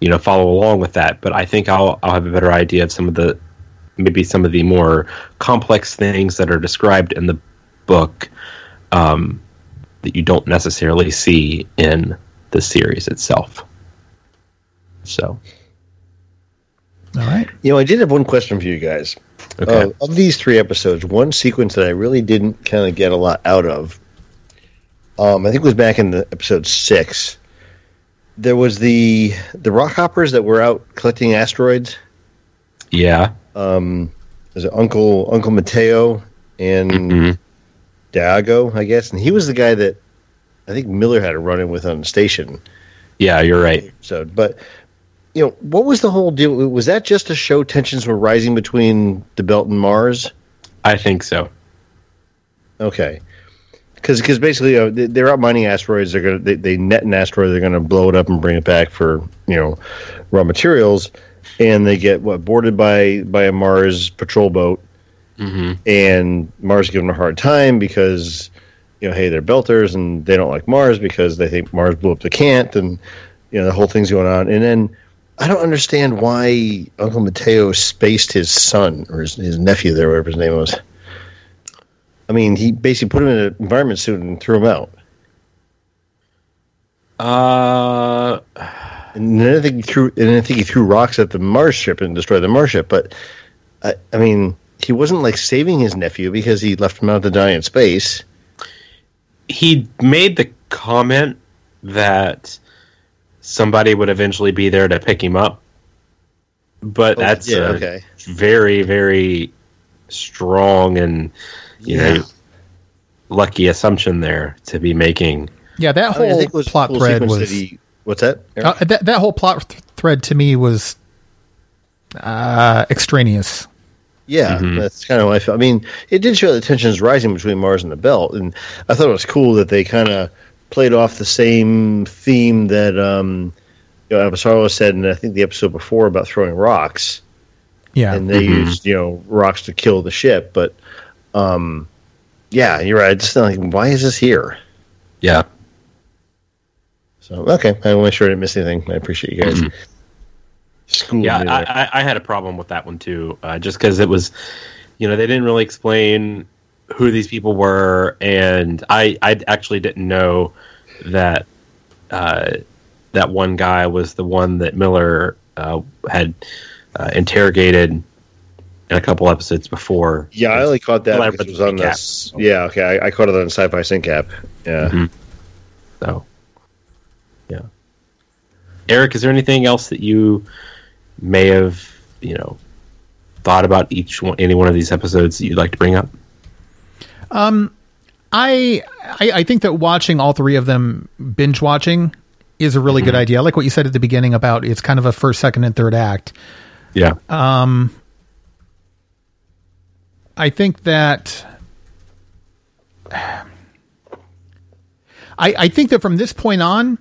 you know, follow along with that. But I think I'll I'll have a better idea of some of the maybe some of the more complex things that are described in the book um, that you don't necessarily see in the series itself. So, All right. You know, I did have one question for you guys. Okay. Uh, of these three episodes, one sequence that I really didn't kind of get a lot out of, um, I think it was back in the episode six. There was the the rock hoppers that were out collecting asteroids. yeah, Um, There's Uncle Uncle Mateo and Mhm. Diogo, I guess, and he was the guy that I think Miller had a run in with on the station. yeah, you're right. So, but you know, what was the whole deal? Was that just to show tensions were rising between the Belt and Mars? I think so. Okay, because because basically uh, they- they're out mining asteroids. They're gonna they, they net an asteroid. They're gonna blow it up and bring it back for you know raw materials, and they get what boarded by by a Mars patrol boat, and Mars giving them a hard time because you know, hey, they're Belters and they don't like Mars because they think Mars blew up the Cant, and you know the whole thing's going on. And then I don't understand why Uncle Mateo spaced his son or his, his nephew there, whatever his name was. I mean, he basically put him in an environment suit and threw him out. Uh, And then I think he threw, and I think he threw rocks at the Mars ship and destroyed the Mars ship. But I, I mean, he wasn't like saving his nephew because he left him out to die in space. he made the comment that somebody would eventually be there to pick him up, but that's yeah, okay. very, very strong and you Yeah. know lucky assumption there to be making. Yeah, that I, whole mean, I was plot cool thread was that he. What's that? Uh, that that whole plot th- thread to me was uh, extraneous. Yeah, that's kind of how I felt. I mean, it did show the tensions rising between Mars and the Belt, and I thought it was cool that they kind of played off the same theme that um, you know, Avasarala said in I think the episode before about throwing rocks, Yeah, and they used you know rocks to kill the ship. But um, yeah, you're right. Just like, why is this here? Yeah, So okay, I want to make sure I didn't miss anything. I appreciate you guys. Schooling yeah, me there. I, I, I had a problem with that one too, uh, just because it was, you know, they didn't really explain who these people were, and I I actually didn't know that uh, that one guy was the one that Miller uh, had uh, interrogated in a couple episodes before. Yeah, I only caught that Well, because it was on this. Yeah, okay, I, I caught it on Syfy Sync app. Yeah. Mhm. So, yeah. Eric, is there anything else that you may have, you know, thought about each one, any one of these episodes that you'd like to bring up? Um, I, I I think that watching all three of them binge watching is a really good idea. I like what you said at the beginning about it's kind of a first, second, and third act. Yeah. I think that I, I think that from this point on,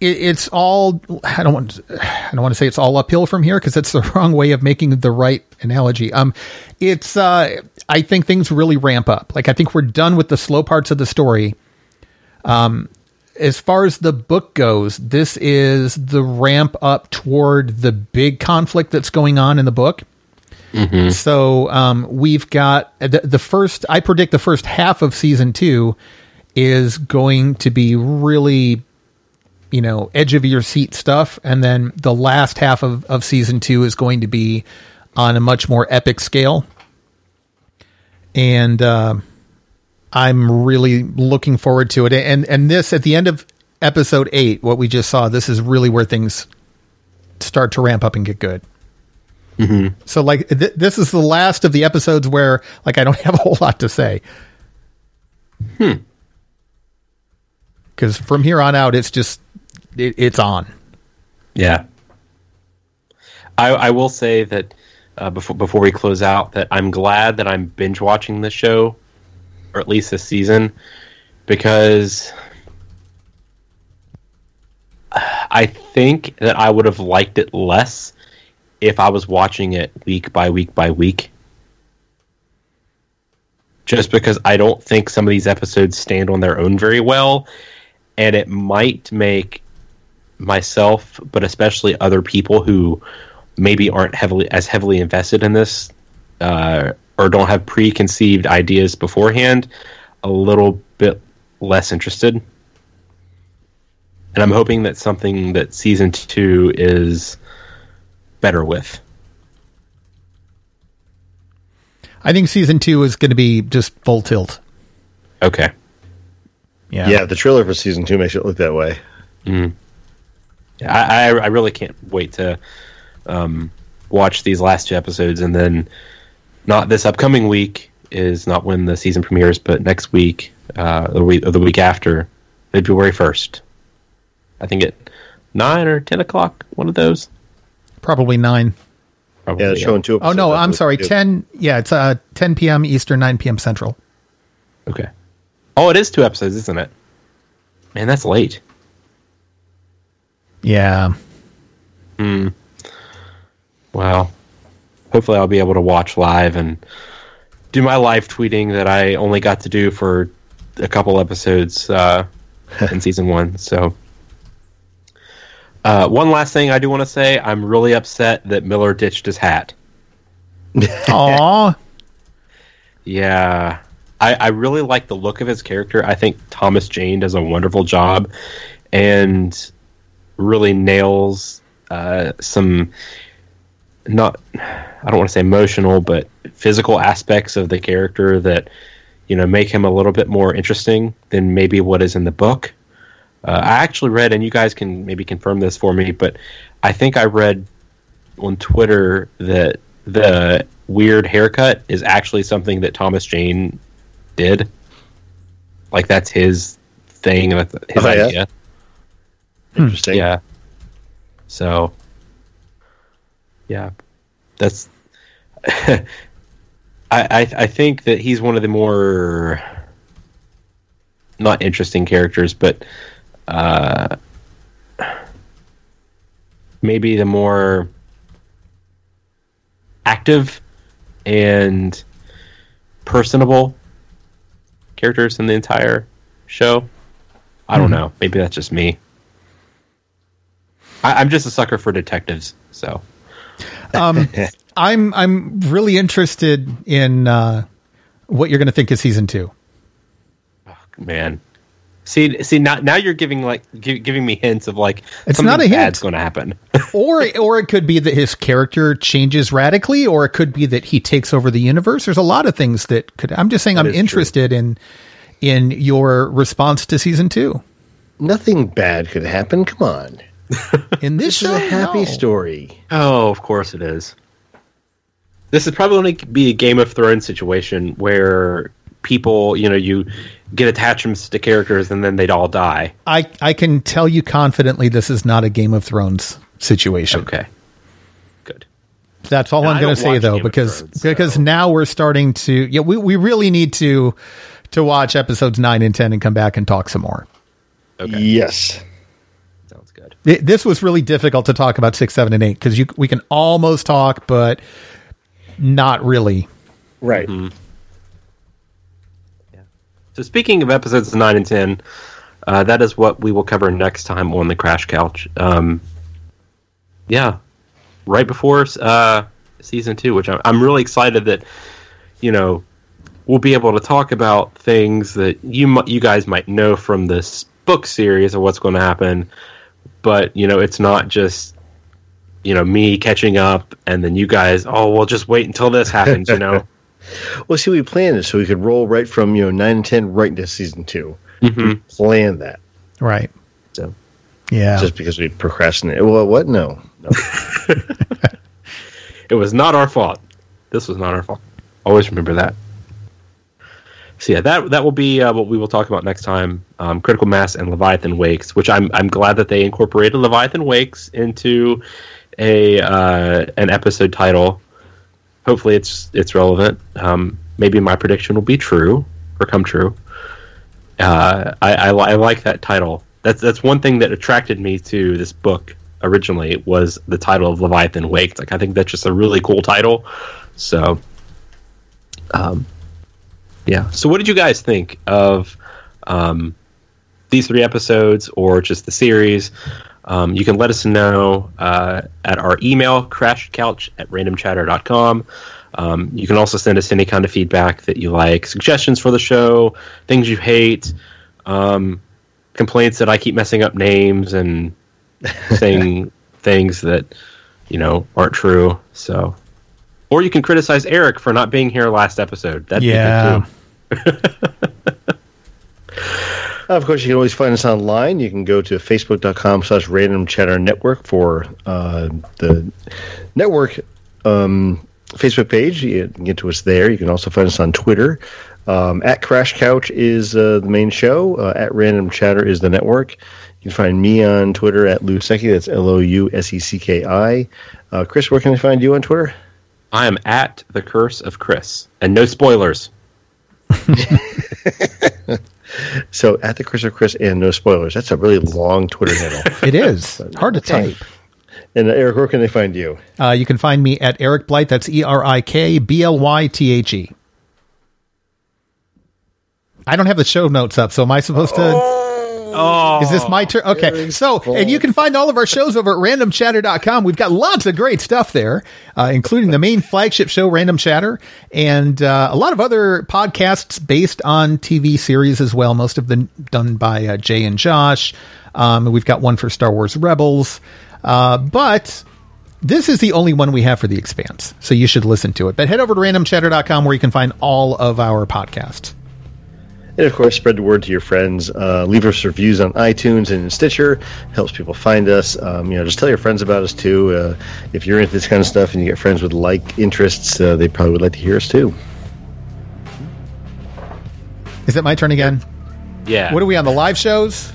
it, it's all I don't want I don't want to say it's all uphill from here because that's the wrong way of making the right analogy. Um, it's uh, I think things really ramp up. Like I think we're done with the slow parts of the story. Um, as far as the book goes, this is the ramp up toward the big conflict that's going on in the book. So um, we've got the, the first. I predict the first half of season two is going to be really, you know, edge of your seat stuff, and then the last half of, of season two is going to be on a much more epic scale. And uh, I'm really looking forward to it. And and this at the end of episode eight, what we just saw, this is really where things start to ramp up and get good. So like th- this is the last of the episodes where like I don't have a whole lot to say. Hmm. Because from here on out, it's just it, it's on. Yeah. I, I will say that uh, before before we close out, that I'm glad that I'm binge watching this show, or at least this season, because I think that I would have liked it less if I was watching it week by week by week. Just because I don't think some of these episodes stand on their own very well, and it might make myself, but especially other people who maybe aren't heavily as heavily invested in this uh, or don't have preconceived ideas beforehand, a little bit less interested. And I'm hoping that something that season two is better with. I think season two is going to be just full tilt. Okay. Yeah. yeah, the trailer for season two makes it look that way. Yeah, I, I I really can't wait to um, watch these last two episodes, and then not this upcoming week is not when the season premieres, but next week, uh, the week or the week after, February first. I think at nine or ten o'clock, one of those. Probably nine. Probably, Yeah, it's showing two. Oh no. I'm sorry. Good. Ten. Yeah, it's uh 10 p.m. Eastern, 9 p.m. Central. Okay. Oh, it is two episodes, isn't it? Man, that's late. Yeah. Hmm. Well, hopefully I'll be able to watch live and do my live tweeting that I only got to do for a couple episodes uh, in season one. So, uh, one last thing I do want to say: I'm really upset that Miller ditched his hat. Aw. Yeah, I, I really like the look of his character. I think Thomas Jane does a wonderful job and really nails uh, some not I don't want to say emotional, but physical aspects of the character that you know make him a little bit more interesting than maybe what is in the book. Uh, I actually read, and you guys can maybe confirm this for me, but I think I read on Twitter that the weird haircut is actually something that Thomas Jane did. Like that's his thing, that's his Oh, yeah? idea. Interesting. Yeah. So, yeah, that's. I, I I think that he's one of the more not interesting characters, but uh, maybe the more active and personable characters in the entire show. I don't know. Maybe that's just me. I, I'm just a sucker for detectives, so Um, I'm I'm really interested in uh, what you're going to think of season two. man. See, see now, now you're giving like gi- giving me hints of like It's something not a hint. bad's going to happen. or or it could be that his character changes radically, or it could be that he takes over the universe. There's a lot of things that could. I'm just saying I'm is true. interested in in your response to season two. Nothing bad could happen. Come on. In this, This is a happy no. story. oh, of course it is. This is probably going to be a Game of Thrones situation where people, you know, you get attachments to characters and then they'd all die. I I can tell you confidently this is not a Game of Thrones situation. Okay, good. That's all No, I'm going to say though, Game because Thrones, because so- now we're starting to yeah we we really need to to watch episodes nine and ten and come back and talk some more. Okay, Yes. sounds good. It, this was really difficult to talk about six, seven, and eight because you we can almost talk, but not really. Right. Mm-hmm. So speaking of episodes nine and ten, uh, that is what we will cover next time on the Crash Couch. Um, yeah, right before uh, season two, which I'm, I'm really excited that you know we'll be able to talk about things that you you guys might know from this book series of what's going to happen, but you know it's not just you know me catching up and then you guys oh well just wait until this happens you know Well, see, we planned it so we could roll right from you know nine and ten right into season 2 Mhm. Plan that Right. so Yeah. just because we procrastinated. Well, what? No, no. It was not our fault. This was not our fault. Always remember that. So yeah, that that will be uh, what we will talk about next time. Um, Critical Mass and Leviathan Wakes, which I'm I'm glad that they incorporated Leviathan Wakes into a uh, an episode title. Hopefully, it's it's relevant. Um, maybe my prediction will be true or come true. Uh, I, I, I like that title. That's that's one thing that attracted me to this book originally was the title of Leviathan Wakes. Like I think that's just a really cool title. So, um, yeah. So what did you guys think of um, these three episodes or just the series? Um, you can let us know uh, at our email, crashcouch at randomchatter.com. Um, you can also send us any kind of feedback that you like, suggestions for the show, things you hate, um, complaints that I keep messing up names and saying things that you know aren't true. So, or you can criticize Eric for not being here last episode. That'd yeah. be good too. Of course, you can always find us online. You can go to facebook.com slash random chatter network for uh, the network um, Facebook page. You can get to us there. You can also find us on Twitter. Um, at Crash Couch is uh, the main show. Uh, at Random Chatter is the network. You can find me on Twitter at Lou Secki. That's L O U S E C K I. Uh, Chris, where can I find you on Twitter? I am at the curse of Chris, and no spoilers. So at the Chris of Chris and no spoilers. That's a really long Twitter handle. It is hard to type. And uh, Eric, where can they find you? Uh, you can find me at Erik Blythe. That's E R I K B L Y T H E. I don't have the show notes up, so am I supposed to? Oh, Is this my turn? Okay. So, fault. and you can find all of our shows over at randomchatter.com. We've got lots of great stuff there, uh, including the main flagship show, Random Chatter, and uh, a lot of other podcasts based on TV series as well, most of them done by uh, Jay and Josh. Um, we've got one for Star Wars Rebels. Uh, but this is the only one we have for The Expanse, so you should listen to it. But head over to randomchatter.com where you can find all of our podcasts. And of course, spread the word to your friends. Uh, leave us reviews on iTunes and Stitcher. Helps people find us. Um, you know, just tell your friends about us too. Uh, if you're into this kind of stuff and you get friends with like interests, uh, they probably would like to hear us too. Is it my turn again? yeah. What are we on the live shows?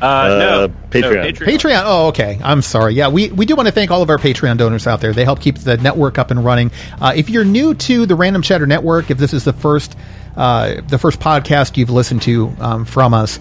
Uh, no, Uh, Patreon. No, Patreon. Oh, okay. I'm sorry. Yeah, we, we do want to thank all of our Patreon donors out there. They help keep the network up and running. Uh, if you're new to the Random Chatter Network, if this is the first uh, the first podcast you've listened to um, from us,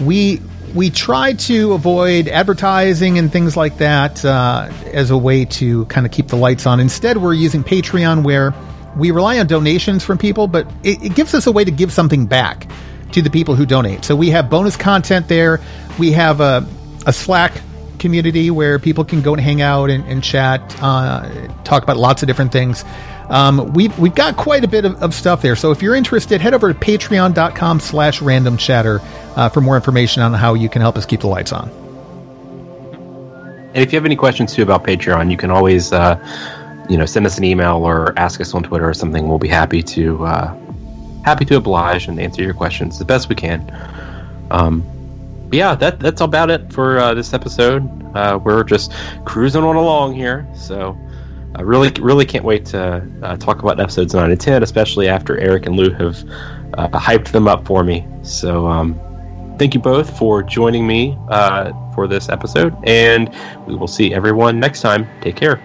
we we try to avoid advertising and things like that uh, as a way to kind of keep the lights on. Instead, we're using Patreon where we rely on donations from people, but it, it gives us a way to give something back to the people who donate. So we have bonus content there. We have a, a Slack community where people can go and hang out and, and chat, uh, talk about lots of different things. Um, we've, we've got quite a bit of, of stuff there. So if you're interested, head over to patreon.com slash random chatter uh, for more information on how you can help us keep the lights on. And if you have any questions too about Patreon, you can always, uh, you know, send us an email or ask us on Twitter or something. We'll be happy to uh, happy to oblige and answer your questions the best we can. Um, but yeah, that that's about it for uh, this episode. Uh, we're just cruising on along here, so I really really can't wait to uh, talk about episodes nine and ten, especially after Erik and Lou have uh, hyped them up for me. So. Um, thank you both for joining me uh, for this episode, and we will see everyone next time. Take care.